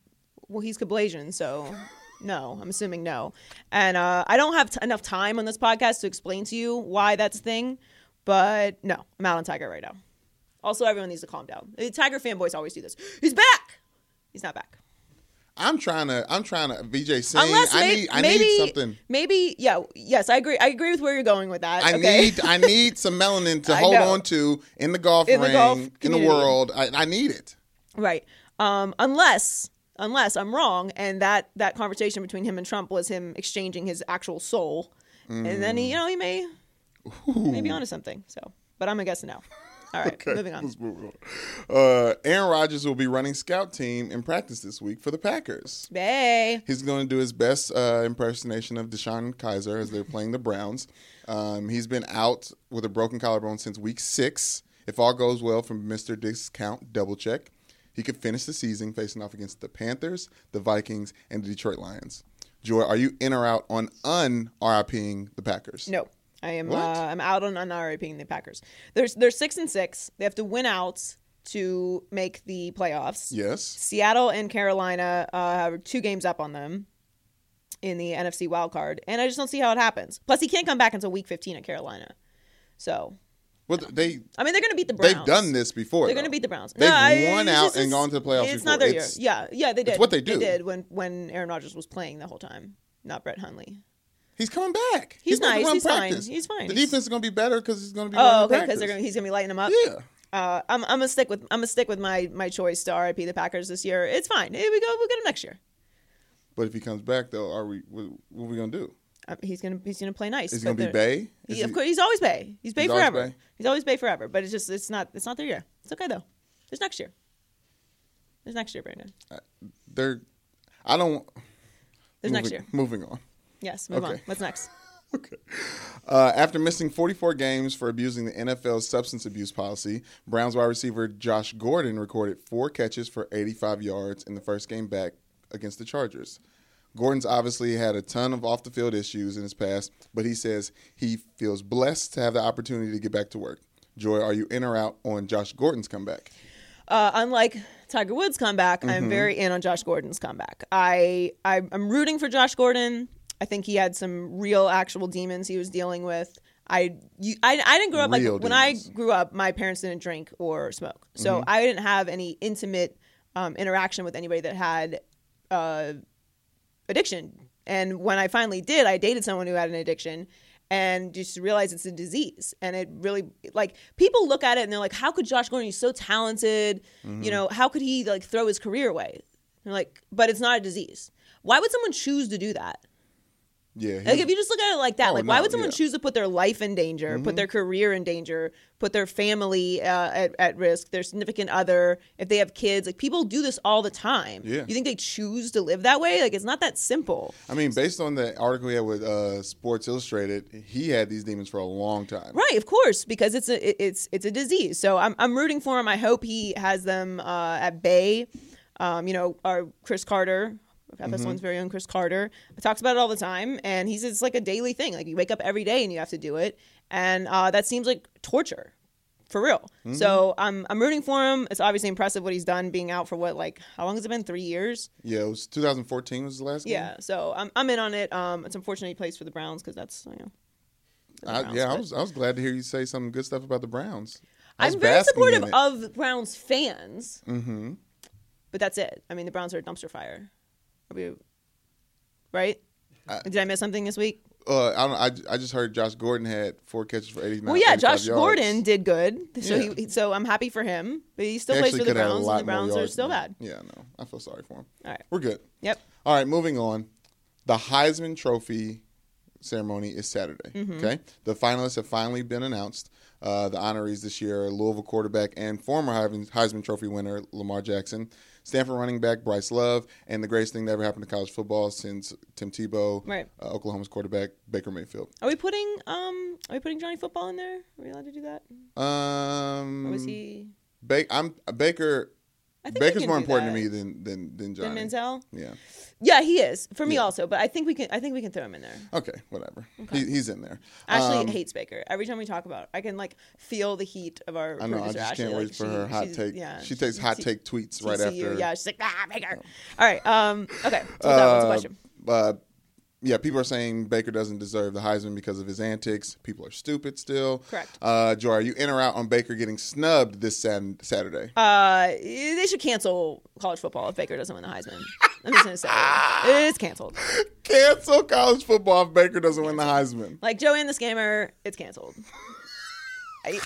well, he's Kablasian, so no. I'm assuming no. And uh, I don't have t- enough time on this podcast to explain to you why that's a thing. But no, I'm out on Tiger right now. Also, everyone needs to calm down. The Tiger fanboys always do this. He's back. He's not back. I'm trying to I'm trying to Vijay Singh. Unless I may- need I maybe need something. Maybe yeah. Yes, I agree. I agree with where you're going with that. I okay? need I need some melanin to hold know. on to in the golf In the ring golf in the world. I, I need it. Right. Um, unless unless I'm wrong and that that conversation between him and Trump was him exchanging his actual soul. And then he, you know, he may may be onto something. So, but I'm a guess no. All right, moving on. Let's move on. Uh, Aaron Rodgers will be running scout team in practice this week for the Packers. Bay. He's going to do his best uh, impersonation of DeShone Kizer as they're playing the Browns. Um, he's been out with a broken collarbone since week six. If all goes well from Mr. Discount Double Check, he could finish the season facing off against the Panthers, the Vikings, and the Detroit Lions. Joy, are you in or out on un-RIPing the Packers? No, I am. Uh, I'm out on on RIPing the Packers. There's they're six and six. They have to win out to make the playoffs. Yes. Seattle and Carolina uh, have two games up on them in the NFC wild card, and I just don't see how it happens. Plus, he can't come back until Week 15 at Carolina. So, Well, they I mean, they're going to beat the Browns. they've done this before. They're going to beat the Browns. They've I- won out just- and gone to the playoffs It's before. not their It's- year. Yeah, yeah, they did. It's what they do. They did when when Aaron Rodgers was playing the whole time, not Brett Hundley. He's coming back. He's to nice. He's fine. He's fine. The defense is going to be better because he's going to be Oh, okay, practice. because he's going to be lighting them up. Yeah. Uh, I'm, I'm gonna stick with I'm gonna stick with my my choice to RIP the Packers this year. It's fine. Here we go. We'll get him next year. But if he comes back, though, are we? What, what are we going to do? Uh, he's gonna he's gonna play nice. Is he going to be Bay? He, of course, he's always Bay. He's Bay He's always forever. Bay? He's always Bay forever. But it's just it's not it's not their year. It's okay though. There's next year. There's next year, Brandon. They're. I don't. There's next year. Moving on. Yes. Move on. What's next? Okay. Uh, after missing 44 games for abusing the NFL's substance abuse policy, Browns wide receiver Josh Gordon recorded four catches for 85 yards in the first game back against the Chargers. Gordon's obviously had a ton of off the field issues in his past, but he says he feels blessed to have the opportunity to get back to work. Joy, are you in or out on Josh Gordon's comeback? Uh, unlike Tiger Woods' comeback, Mm-hmm. I'm very in on Josh Gordon's comeback. I, I I'm rooting for Josh Gordon. I think he had some real, actual demons he was dealing with. I you, I, I didn't grow up like Real when demons. Mm-hmm. I grew up. My parents didn't drink or smoke, so I didn't have any intimate um, interaction with anybody that had uh, addiction. And when I finally did, I dated someone who had an addiction and just realized it's a disease. And it really, like, people look at it and they're like, how could Josh Gordon, he's so talented, Mm-hmm. you know, how could he, like, throw his career away? They're like, but it's not a disease. Why would someone choose to do that? Yeah. Like if you just look at it like that, Oh, like why no, would someone yeah. Mm-hmm. choose to put their life in danger, put their career in danger, put their family uh, at, at risk, their significant other, if they have kids? Like people do this all the time. Yeah. You think they choose to live that way? Like it's not that simple. I mean, based on the article he had with uh, Sports Illustrated, he had these demons for a long time. Right, of course, because it's a it's it's a disease. So I'm I'm rooting for him. I hope he has them uh, at bay. Um, you know, our Cris Carter, FS1's very own Cris Carter, He talks about it all the time, and he says it's like a daily thing. Like you wake up every day and you have to do it, and uh, that seems like torture. For real. So I'm I'm rooting for him. It's obviously impressive what he's done, being out for what like how long has it been? Three years. Yeah, it was 2014 was the last game. Yeah. So I'm I'm in on it. Um, it's unfortunate he plays for the Browns because that's you know. the I, Browns, yeah, I was I was glad to hear you say some good stuff about the Browns. I'm very supportive of Browns fans. Mm-hmm. But that's it. I mean, the Browns are a dumpster fire. We, right? Did I miss something this week? Uh, I don't. I, I just heard Josh Gordon had four catches for 89. Well, yeah, Josh yards. Gordon did good, so Yeah. he so I'm happy for him. But he still He plays for the could have had a Browns, and the Browns are still bad. Yeah, no, I feel sorry for him. All right. We're good. Yep. All right, moving on. The Heisman Trophy ceremony is Saturday. Mm-hmm. Okay, the finalists have finally been announced. Uh, the honorees this year are Louisville quarterback and former Heisman Trophy winner Lamar Jackson, Stanford running back Bryce Love, and the greatest thing that ever happened to college football since Tim Tebow, Right. uh, Oklahoma's quarterback Baker Mayfield. Are we putting um are we putting Johnny Football in there? Are we allowed to do that? Um, Or was he Ba- I'm Baker. I think Baker's more important that. to me than than than Johnny. Manziel? Yeah. Yeah, he is. For me Yeah. also, but I think we can I think we can throw him in there. Okay. Whatever. He, he's in there. Ashley Um, hates Baker. Every time we talk about it, I can like feel the heat of our I know. I just Ashley. can't wait like, for she- her hot take. Yeah, she takes hot take tweets right after. Yeah, she's like, ah, Baker. All right. Um. Okay. So up? what's the Uh, question? uh, yeah, people are saying Baker doesn't deserve the Heisman because of his antics. People are stupid still. Correct. Uh, Joy, are you in or out on Baker getting snubbed this Sat- Saturday? Uh, they should cancel college football if Baker doesn't win the Heisman. I'm just gonna say it. it's canceled. Cancel college football if Baker doesn't win the Heisman. Like Joey and the Scammer, it's canceled.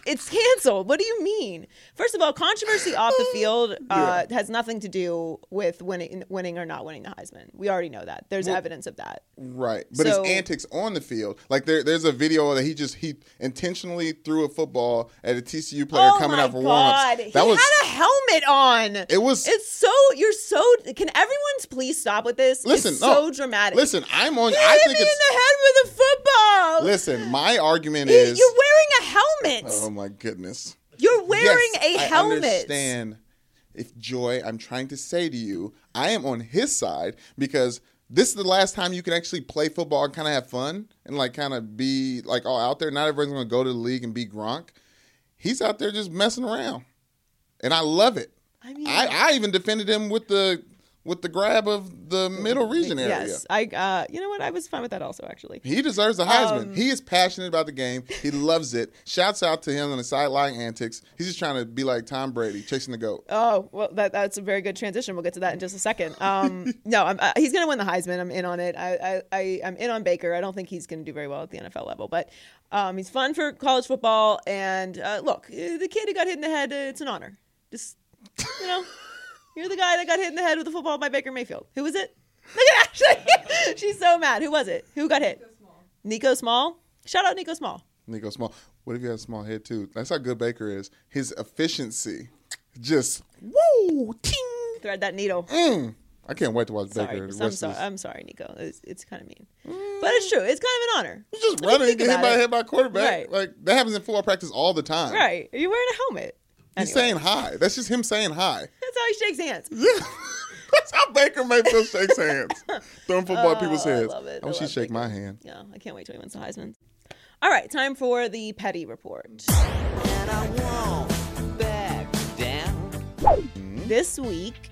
It's canceled. What do you mean? First of all, controversy off the field uh, has nothing to do with winning, winning or not winning the Heisman. We already know that. There's evidence of that. Right, but So- his antics on the field, like there, there's a video that he just he intentionally threw a football at a TCU player oh coming out for god, warm-ups. he was had a helmet on. it was It's so you're so. Can everyone's please stop with this? listen. it's no, so dramatic. Listen, I'm on. He I hit think me in the head with a football. listen. My argument He- is. you're wearing a helmet. Oh my goodness. you're wearing Yes, a I helmet. understand. If Joy, I'm trying to say to you, I am on his side because this is the last time you can actually play football and kind of have fun and like kind of be like all out there. Not everyone's going to go to the league and be Gronk. He's out there just messing around, and I love it. I mean, I, I even defended him with the with the grab of the middle region area. yes, I. Uh, you know what? I was fine with that also. Actually, He deserves the Heisman. Um, he is passionate about the game. He loves it. Shouts out to him on the sideline antics. He's just trying to be like Tom Brady, chasing the goat. Oh well, that, that's a very good transition. We'll get to that in just a second. Um, no, I'm, uh, he's going to win the Heisman. I'm in on it. I, I, I, I'm in on Baker. I don't think he's going to do very well at the NFL level, but um, he's fun for college football. And uh, look, uh, the kid who got hit in the head, uh, it's an honor. Just you know, you're the guy that got hit in the head with a football by Baker Mayfield. Who was it? Look at Ashley. She's so mad. Who was it? Who got hit? Nico Small. Shout out Nico Small. Nico Small. What if you had a small head too? That's how good Baker is. His efficiency, just woo, ting. Thread that needle. Mm. I can't wait to watch Sorry, Baker. I'm sorry. his- I'm sorry, Nico. It's, it's kind of mean, but it's true. It's kind of an honor. He's just running and get hit about by, it. hit by a quarterback. Right. Like that happens in football practice all the time. Right? Are you wearing a helmet? He's saying hi. That's just him saying hi. that's how he shakes hands. Yeah. That's how Baker Mayfield shakes hands. Throwing football at people's Oh, I love it. I wish I he'd shake Baker. my hand. Yeah, I can't wait till he wins the Heisman. All right, time for the petty report. And I won't back down. This week,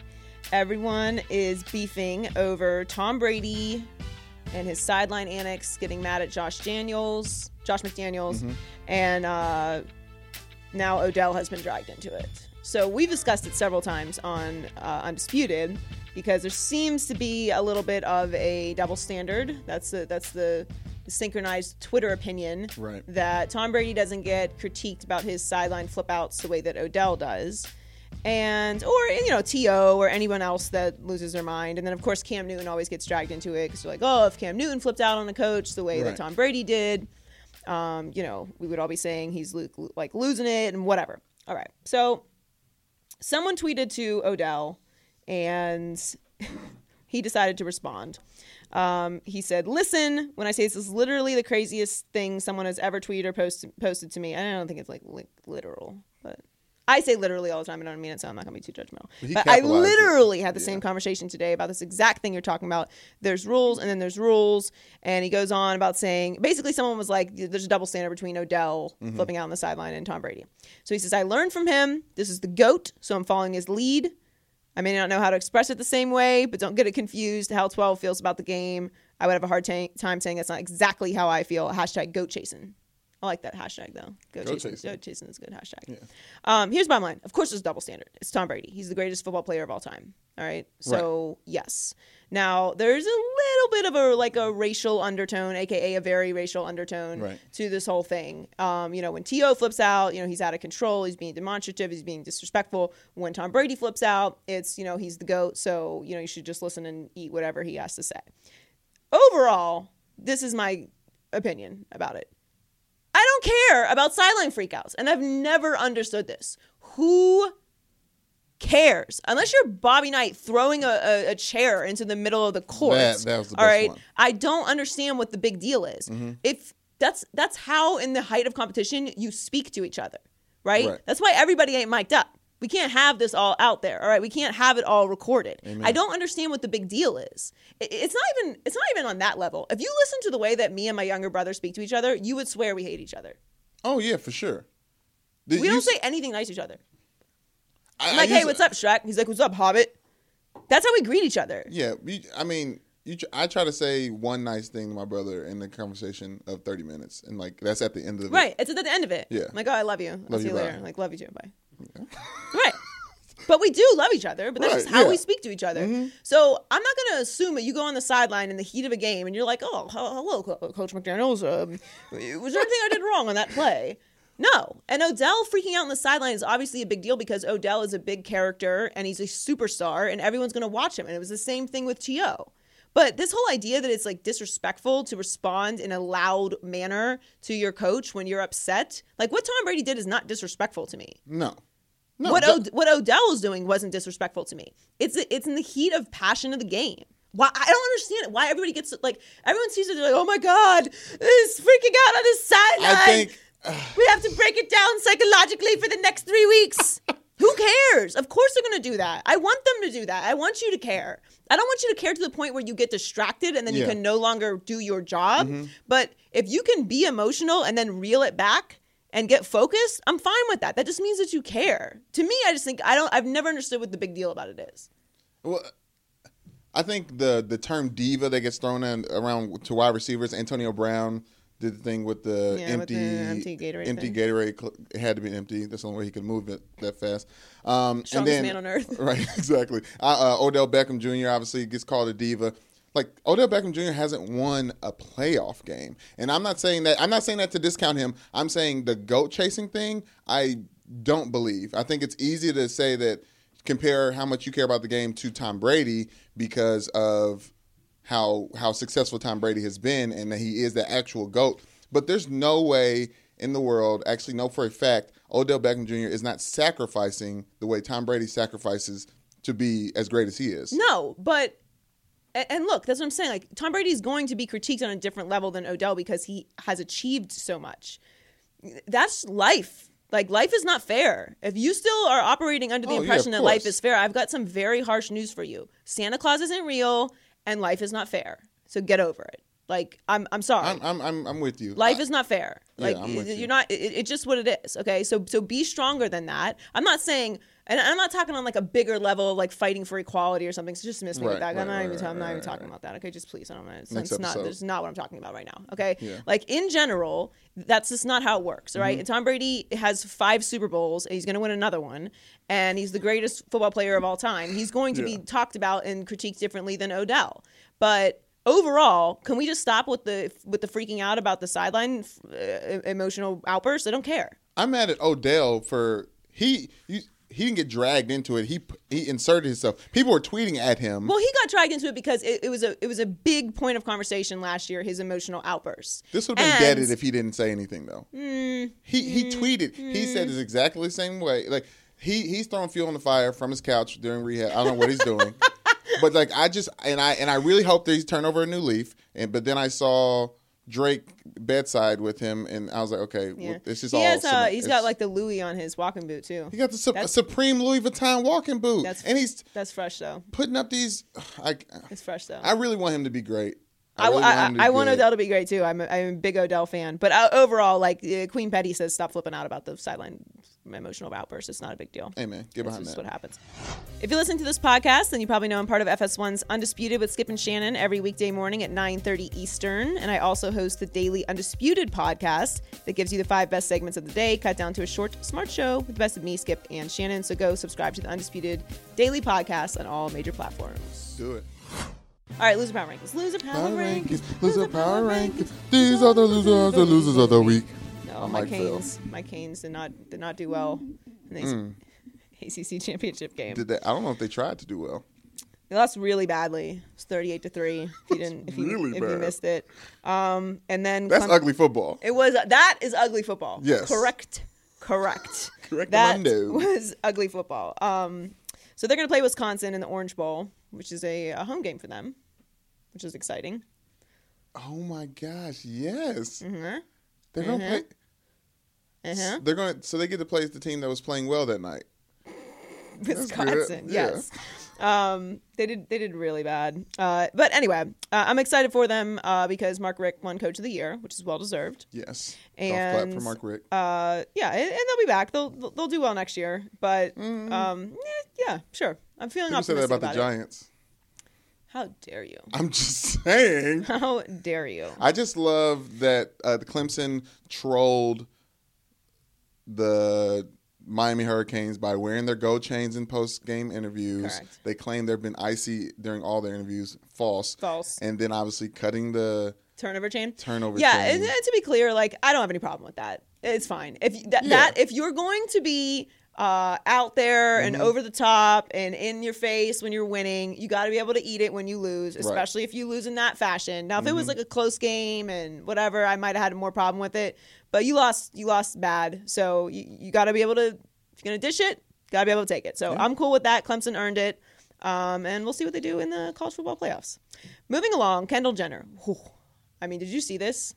everyone is beefing over Tom Brady and his sideline annex, getting mad at Josh Daniels, Josh McDaniels, and uh, now Odell has been dragged into it. So we've discussed it several times on uh, Undisputed because there seems to be a little bit of a double standard. That's the that's the, synchronized Twitter opinion Right. that Tom Brady doesn't get critiqued about his sideline flip outs the way that Odell does. And, or, you know, T.O. or anyone else that loses their mind. And then, of course, Cam Newton always gets dragged into it because you're like, oh, if Cam Newton flipped out on a coach the way Right. that Tom Brady did, um, you know, we would all be saying he's like losing it and whatever. All right. So someone tweeted to Odell and he decided to respond. Um, he said, "Listen, when I say this is literally the craziest thing someone has ever tweeted or posted posted to me. I don't think it's like, like literal, but I say literally all the time. I don't mean it, so I'm not gonna be too judgmental. He But I literally had the same conversation today about this exact thing you're talking about. There's rules, and then there's rules, and he goes on about saying basically someone was like, "There's a double standard between Odell Mm-hmm. flipping out on the sideline and Tom Brady." So he says, "I learned from him. This is the goat, so I'm following his lead." I may not know how to express it the same way, but don't get it confused. How 12 feels about the game. I would have a hard ta- time saying that's not exactly how I feel. Hashtag goat chasing. I like that hashtag though. Go, Goat chasing. chasing. Goat chasing is a good hashtag. Um, here's my line. Of course, there's a double standard. It's Tom Brady. He's the greatest football player of all time. All right. So yes. Now there's a little bit of a like a racial undertone, aka a very racial undertone Right. to this whole thing. Um, you know, when T.O. flips out, you know, he's out of control, he's being demonstrative, he's being disrespectful. When Tom Brady flips out, it's, you know, he's the GOAT, so, you know, you should just listen and eat whatever he has to say. Overall, this is my opinion about it. I don't care about sideline freakouts, and I've never understood this. Who cares? Unless you're Bobby Knight throwing a, a, a chair into the middle of the court. That- that was the all best right. one. Mm-hmm. I don't understand what the big deal is. If that's that's how in the height of competition you speak to each other, right? Right. That's why everybody ain't mic'd up. We can't have this all out there, all right? We can't have it all recorded. I don't understand what the big deal is. It's not even it's not even on that level. If you listen to the way that me and my younger brother speak to each other, you would swear we hate each other. Oh yeah, for sure. Did We don't s- say anything nice to each other. I- I'm I like, hey, what's up, Shrek? He's like, what's up, Hobbit? That's how we greet each other. Yeah, you, I mean, you. I try to say one nice thing to my brother in the conversation of thirty minutes, and like that's at the end of it. Right. It's at the end of it. Yeah. I'm like, oh, I love you. I'll Love see you you, later. Like, love you too. Bye. Right. But we do love each other, but that's Right, just how yeah. we speak to each other. So I'm not going to assume that you go on the sideline in the heat of a game and you're like, oh, hello, Coach McDaniels. Um, was there anything I did wrong on that play? No. And Odell freaking out on the sideline is obviously a big deal because Odell is a big character and he's a superstar and everyone's going to watch him. And it was the same thing with T.O. But this whole idea that it's like disrespectful to respond in a loud manner to your coach when you're upset, like what Tom Brady did is not disrespectful to me. No. No. what what Odell was doing wasn't disrespectful to me. It's it's in the heat of passion of the game. Why I don't understand it. Why everybody gets like everyone sees it. They're like, oh my god, he's freaking out on his sideline. I think. we have to break it down psychologically for the next three weeks. Who cares? Of course they're going to do that. I want them to do that. I want you to care. I don't want you to care to the point where you get distracted and then you can no longer do your job. Mm-hmm. But if you can be emotional and then reel it back and get focused, I'm fine with that. That just means that you care. To me, I just think I don't I've never understood what the big deal about it is. Well, I think the the term diva that gets thrown in, around to wide receivers. Antonio Brown did the thing with the Yeah, with empty the empty Gatorade empty thing. Gatorade. It had to be empty. That's the only way he could move it that fast. Um, Strongest and then, man on earth. Right, exactly. Uh, uh, Odell Beckham Jr. obviously gets called a diva. Like Odell Beckham Jr. hasn't won a playoff game, and I'm not saying that. I'm not saying that to discount him. I'm saying the goat chasing thing. I don't believe. I think it's easy to say that compare how much you care about the game to Tom Brady because of how how successful Tom Brady has been and that he is the actual GOAT. But there's no way in the world, actually know for a fact, Odell Beckham Jr. is not sacrificing the way Tom Brady sacrifices to be as great as he is. No, but and look, that's what I'm saying. Like Tom Brady is going to be critiqued on a different level than Odell because he has achieved so much. That's life. Like life is not fair. If you still are operating under the Oh, impression of that life is fair, I've got some very harsh news for you. Santa Claus isn't real and life is not fair. So get over it. Like I'm I'm sorry. I'm, I'm, I'm, I'm with you. Life I- is not fair. Yeah, Like I'm with you're you. not. It, it's just what it is. Okay. So so be stronger than that. I'm not saying, and I'm not talking on like a bigger level of like fighting for equality or something. So just miss me with that. right, I'm not right, even. right, I'm not right, even talking right. about that. Okay. Just please. I don't know. It's, it's not. That's not what I'm talking about right now. Okay. Yeah. Like in general, that's just not how it works. right? Mm-hmm. Tom Brady has five Super Bowls. And he's going to win another one, and he's the greatest football player of all time. He's going to Yeah. be talked about and critiqued differently than Odell, but overall, can we just stop with the with the freaking out about the sideline uh, emotional outbursts? I don't care. I'm mad at Odell for he you, he didn't get dragged into it. He he inserted himself. People were tweeting at him. Well, he got dragged into it because it, it was a it was a big point of conversation last year. His emotional outbursts. This would have been And- deaded if he didn't say anything though. Mm, mm, he he mm. tweeted. He said it's exactly the same way. Like he he's throwing fuel on the fire from his couch during rehab. I don't know what he's doing. but like I just and I and I really hope that he's turned over a new leaf. And but then I saw Drake bedside with him, and I was like, okay, Yeah. well, this is all. he all. has, uh, he's got like the Louis on his walking boot too. he got the Su- Supreme Louis Vuitton walking boot, That's and he's that's fresh though. putting up these. I It's fresh though. I really want him to be great. I, really I, him to I want. Odell to be great too. I'm a, I'm a big Odell fan, but uh, overall, like uh, Queen Petty says, stop flipping out about the sideline emotional outburst. It's not a big deal. Hey man, get behind just that. what happens. If you're listening to this podcast, then you probably know I'm part of FS1's Undisputed with Skip and Shannon every weekday morning at 9:30 Eastern, and I also host the daily Undisputed podcast that gives you the five best segments of the day, cut down to a short, smart show with the best of me, Skip, and Shannon. So go subscribe to the Undisputed daily podcast on all major platforms. Do it. All right, loser power rankings. Loser power, Power rankings, loser power rankings. These are the losers, the losers of the week. No, I'm my like Phil. Canes, my Canes did not did not do well in the ACC championship game. Did they, I don't know if they tried to do well. They lost really badly. It was thirty-eight to three. If you didn't, if you, really if you missed it, um, and then That's Clem- ugly football. It was that is ugly football. Yes. Correct. Correct. Correct, That was ugly football. Um, So they're going to play Wisconsin in the Orange Bowl, which is a, a home game for them, which is exciting. Oh my gosh, yes. Mhm. They're gonna Mhm. play. Uh-huh. They're going so they get to play the team that was playing well that night. Wisconsin. Yeah. Yes. Um, they did they did really bad. Uh, but anyway, uh, I'm excited for them uh, because Mark Richt won Coach of the Year, which is well deserved. Yes. And for Mark Richt. uh, yeah, and, and they'll be back. They'll they'll do well next year. But um, eh, yeah, sure. I'm feeling. People say that optimistic about the about, it. Giants. How dare you? I'm just saying. How dare you? I just love that uh, the Clemson trolled the Miami Hurricanes by wearing their gold chains in post game interviews. Correct. They claim they've been icy during all their interviews. False. False. And then obviously cutting the Turnover chain. turnover Yeah, chain. and, and to be clear, like I don't have any problem with that. It's fine. If that, Yeah. that if you're going to be uh, out there and Mm-hmm. over the top and in your face when you're winning, you got to be able to eat it when you lose, especially if you lose in that fashion. Now, if it was Mm-hmm. like a close game and whatever, I might have had more problem with it. But you lost, you lost bad, so you, you got to be able to. If you're gonna dish it, got to be able to take it. So I'm cool with that. Clemson earned it, um, and we'll see what they do in the college football playoffs. Moving along, Kendall Jenner. Whew. I mean, did you see this?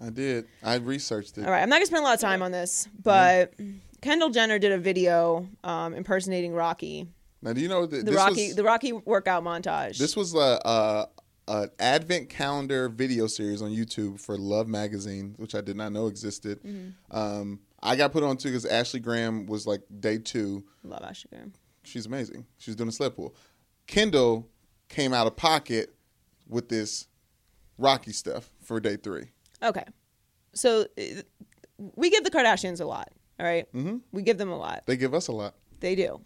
I did. I researched it. All right, I'm not gonna spend a lot of time on this, but Kendall Jenner did a video um, impersonating Rocky, Now, do you know that the this Rocky, was, the Rocky workout montage. this was a, a an advent calendar video series on YouTube for Love Magazine, which I did not know existed. Mm-hmm. Um, I got put on too because Ashley Graham was like day two. Love Ashley Graham. She's amazing. She's doing a sled pull. Kendall came out of pocket with this Rocky stuff for day three. Okay, so uh, we give the Kardashians a lot. All right? Mm-hmm. we give them a lot. They give us a lot. They do.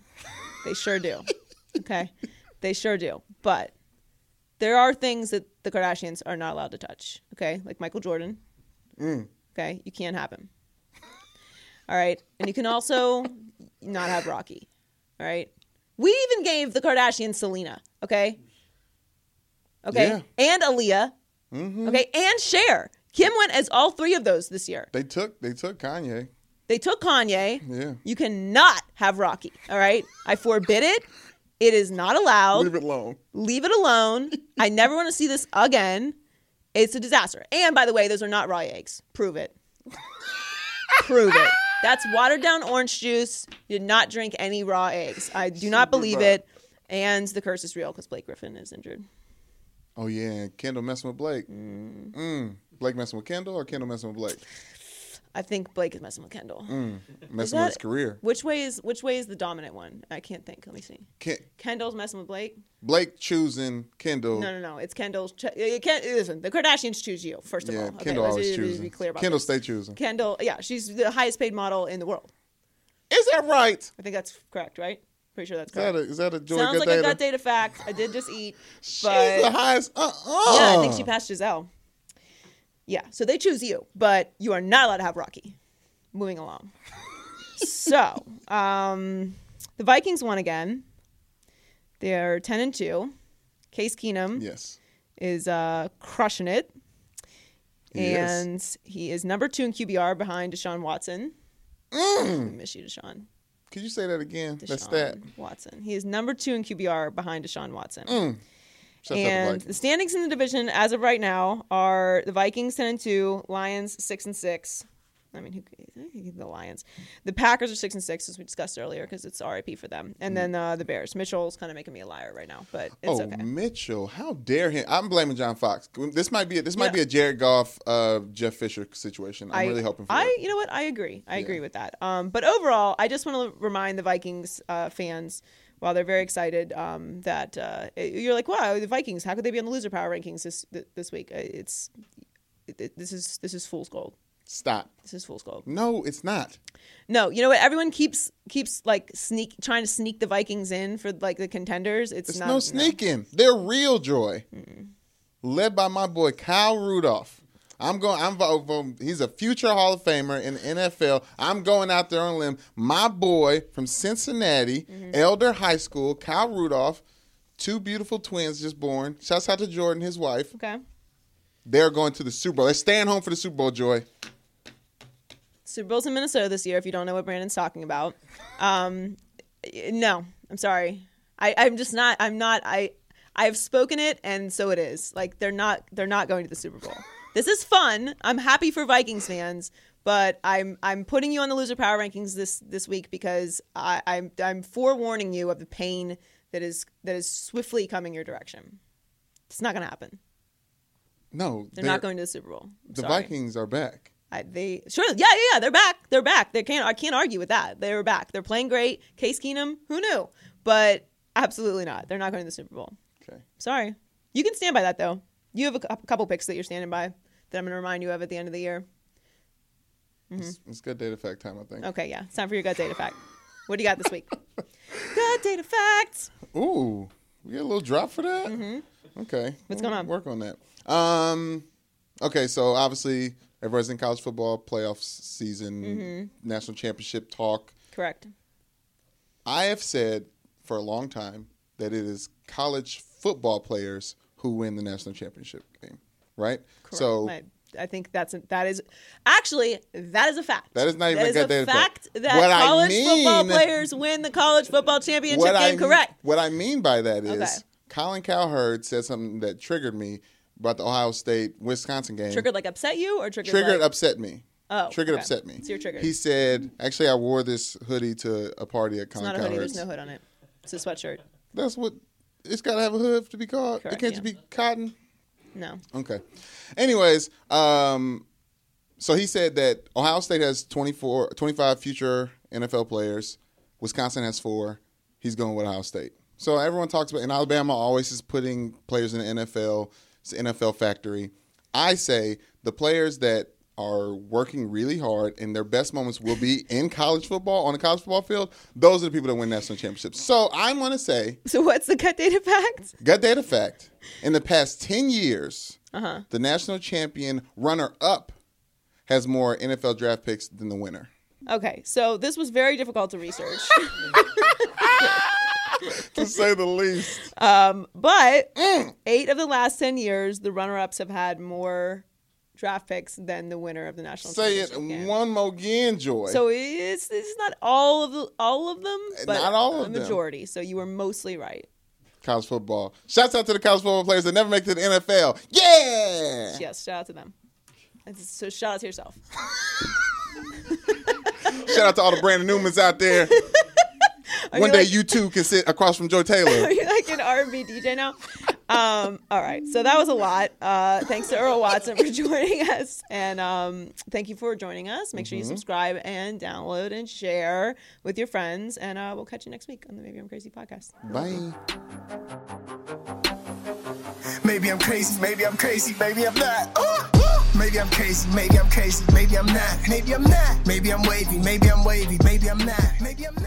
They sure do. Okay. They sure do. But there are things that the Kardashians are not allowed to touch. Okay. Like Michael Jordan. Mm. Okay. You can't have him. All right. And you can also not have Rocky. All right. We even gave the Kardashians Selena. Okay. Okay. Yeah. And Aaliyah. Mm-hmm. Okay. And Cher. Kim went as all three of those this year. They took they took Kanye. They took Kanye. Yeah. You cannot have Rocky. All right. I forbid it. It is not allowed. Leave it alone. Leave it alone. I never want to see this again. It's a disaster. And by the way, those are not raw eggs. Prove it. Prove it. That's watered down orange juice. You did not drink any raw eggs. I do not believe it. And the curse is real because Blake Griffin is injured. Oh yeah, Kendall messing with Blake. Mm. Blake messing with Kendall or Kendall messing with Blake? I think Blake is messing with Kendall. Messing with that- his career. Which way is which way is the dominant one? I can't think. Let me see. Ken, Kendall's messing with Blake. Blake choosing Kendall. No, no, no. It's Kendall's. Ch- it can't, listen, the Kardashians choose you first of yeah, all. Okay, Kendall let's, always let's choosing. be clear about Kendall this. stay choosing. Kendall, yeah, she's the highest paid model in the world. Is that right? I think that's correct, right? Pretty sure that's Is that correct. a, is that a Joy Sounds like a gut data fact. I did just eat, She's but the highest. Uh uh yeah, I think she passed Gisele. Yeah, so they choose you, but you are not allowed to have Rocky. Moving along. so, um, the Vikings won again. They're ten and two. Case Keenum Yes. is uh, crushing it. He is. and he is number two in QBR behind Deshaun Watson. Mm. I miss you, Deshaun. Could you say that again? Deshaun That's that. Watson. He is number two in QBR behind Deshaun Watson. Mm. And the standings in the division as of right now are the Vikings ten and two, Lions six and six. I mean, who, the Lions, the Packers are six and six as we discussed earlier because it's RIP for them, and then uh, the Bears. Mitchell's kind of making me a liar right now, but it's oh, okay. Mitchell! How dare him? I'm blaming John Fox. This might be a, this might Yeah. be a Jared Goff, uh, Jeff Fisher situation. I'm I, really hoping for I, that. you know what? I agree. I agree with that. Um, but overall, I just want to remind the Vikings uh, fans, while they're very excited, um, that uh, you're like, wow, the Vikings. How could they be on the loser power rankings this this week? Uh, It's it, it- this is this is fool's gold. Stop. This is fool's gold. No, it's not. No, you know what? Everyone keeps keeps like sneak trying to sneak the Vikings in for like the contenders. It's, It's not no sneaking. They're real joy. Led by my boy Kyle Rudolph. I'm going. I'm voting. He's a future Hall of Famer in the NFL. I'm going out there on a limb. My boy from Cincinnati, Mm-hmm. Elder High School, Kyle Rudolph. Two beautiful twins just born. Shouts out to Jordan, his wife. Okay. They're going to the Super Bowl. They're staying home for the Super Bowl, Joy. Super Bowl's in Minnesota this year. If you don't know what Brandon's talking about, um, no, I'm sorry. I, I'm just not. I'm not. I I've spoken it, and so it is. Like they're not. They're not going to the Super Bowl. This is fun. I'm happy for Vikings fans, but I'm I'm putting you on the loser power rankings this this week because I, I'm I'm forewarning you of the pain that is that is swiftly coming your direction. It's not going to happen. No, They're, not going to the Super Bowl. I'm The sorry. Vikings are back. I, they sure, yeah, yeah, yeah. They're back. They're back. They can't. I can't argue with that. They're back. They're playing great. Case Keenum, who knew? But absolutely not. They're not going to the Super Bowl. Okay. Sorry. You can stand by that though. You have a cou- couple picks that you're standing by that I'm going to remind you of at the end of the year. It's, it's good data fact time, I think. Okay, yeah. It's time for your good data fact. What do you got this week? good data facts. Ooh, we get a little drop for that. Mm-hmm. Okay, What's We'll going on? Work on that. Um, okay, so obviously everybody's in college football playoff season, Mm-hmm. national championship talk. Correct. I have said for a long time that it is college football players who win the national championship game, right? Correct. So I, I think that's a, that is actually that is a fact. That is not even that a is a fact that What I college football players win the college football championship what game. I correct. what I mean by that is Okay. Colin Cowherd said something that triggered me about the Ohio State Wisconsin game. Triggered like upset you or triggered triggered like, upset me. Oh, triggered okay. upset me. It's your trigger. He said, actually, I wore this hoodie to a party at It's Colin not a hoodie. There's no hood on it. It's a sweatshirt. That's what it's got to have a hood to be called. Correct, it can't yeah. just be cotton. No. Okay. Anyways, um, so he said that Ohio State has 24, 25 future NFL players. Wisconsin has four. He's going with Ohio State. So everyone talks about, and Alabama always is putting players in the NFL. It's the NFL factory. I say the players that are working really hard and their best moments will be in college football, on the college football field. Those are the people that win national championships. So I'm going to say So what's the gut data fact? Gut data fact. In the past 10 years, Uh-huh. the national champion runner up has more NFL draft picks than the winner. Okay, so this was very difficult to research, to say the least. but Mm. eight of the last ten years, the runner-ups have had more draft picks than the winner of the national Say it game. one more again, Joy. So it's it's not all of the all of them, but Not all of a them. majority. So you were mostly right. college football. Shouts out to the college football players that never make it to the NFL. Yeah! Yes, shout out to them. So shout out to yourself. Shout out to all the Brandon Newmans out there. One day like- you too can sit across from Joy Taylor. Are you like an R&B DJ now? Um, all right, so that was a lot. Uh, thanks to Earl Watson for joining us, and um, thank you for joining us. Make Mm-hmm. sure you subscribe and download and share with your friends, and uh, we'll catch you next week on the Maybe I'm Crazy podcast. Bye. Maybe I'm crazy, maybe I'm crazy, maybe I'm not. Uh, uh. Maybe I'm crazy, maybe I'm crazy, maybe I'm not. Maybe I'm not. Maybe I'm wavy, maybe I'm wavy, maybe I'm not. Maybe I'm not.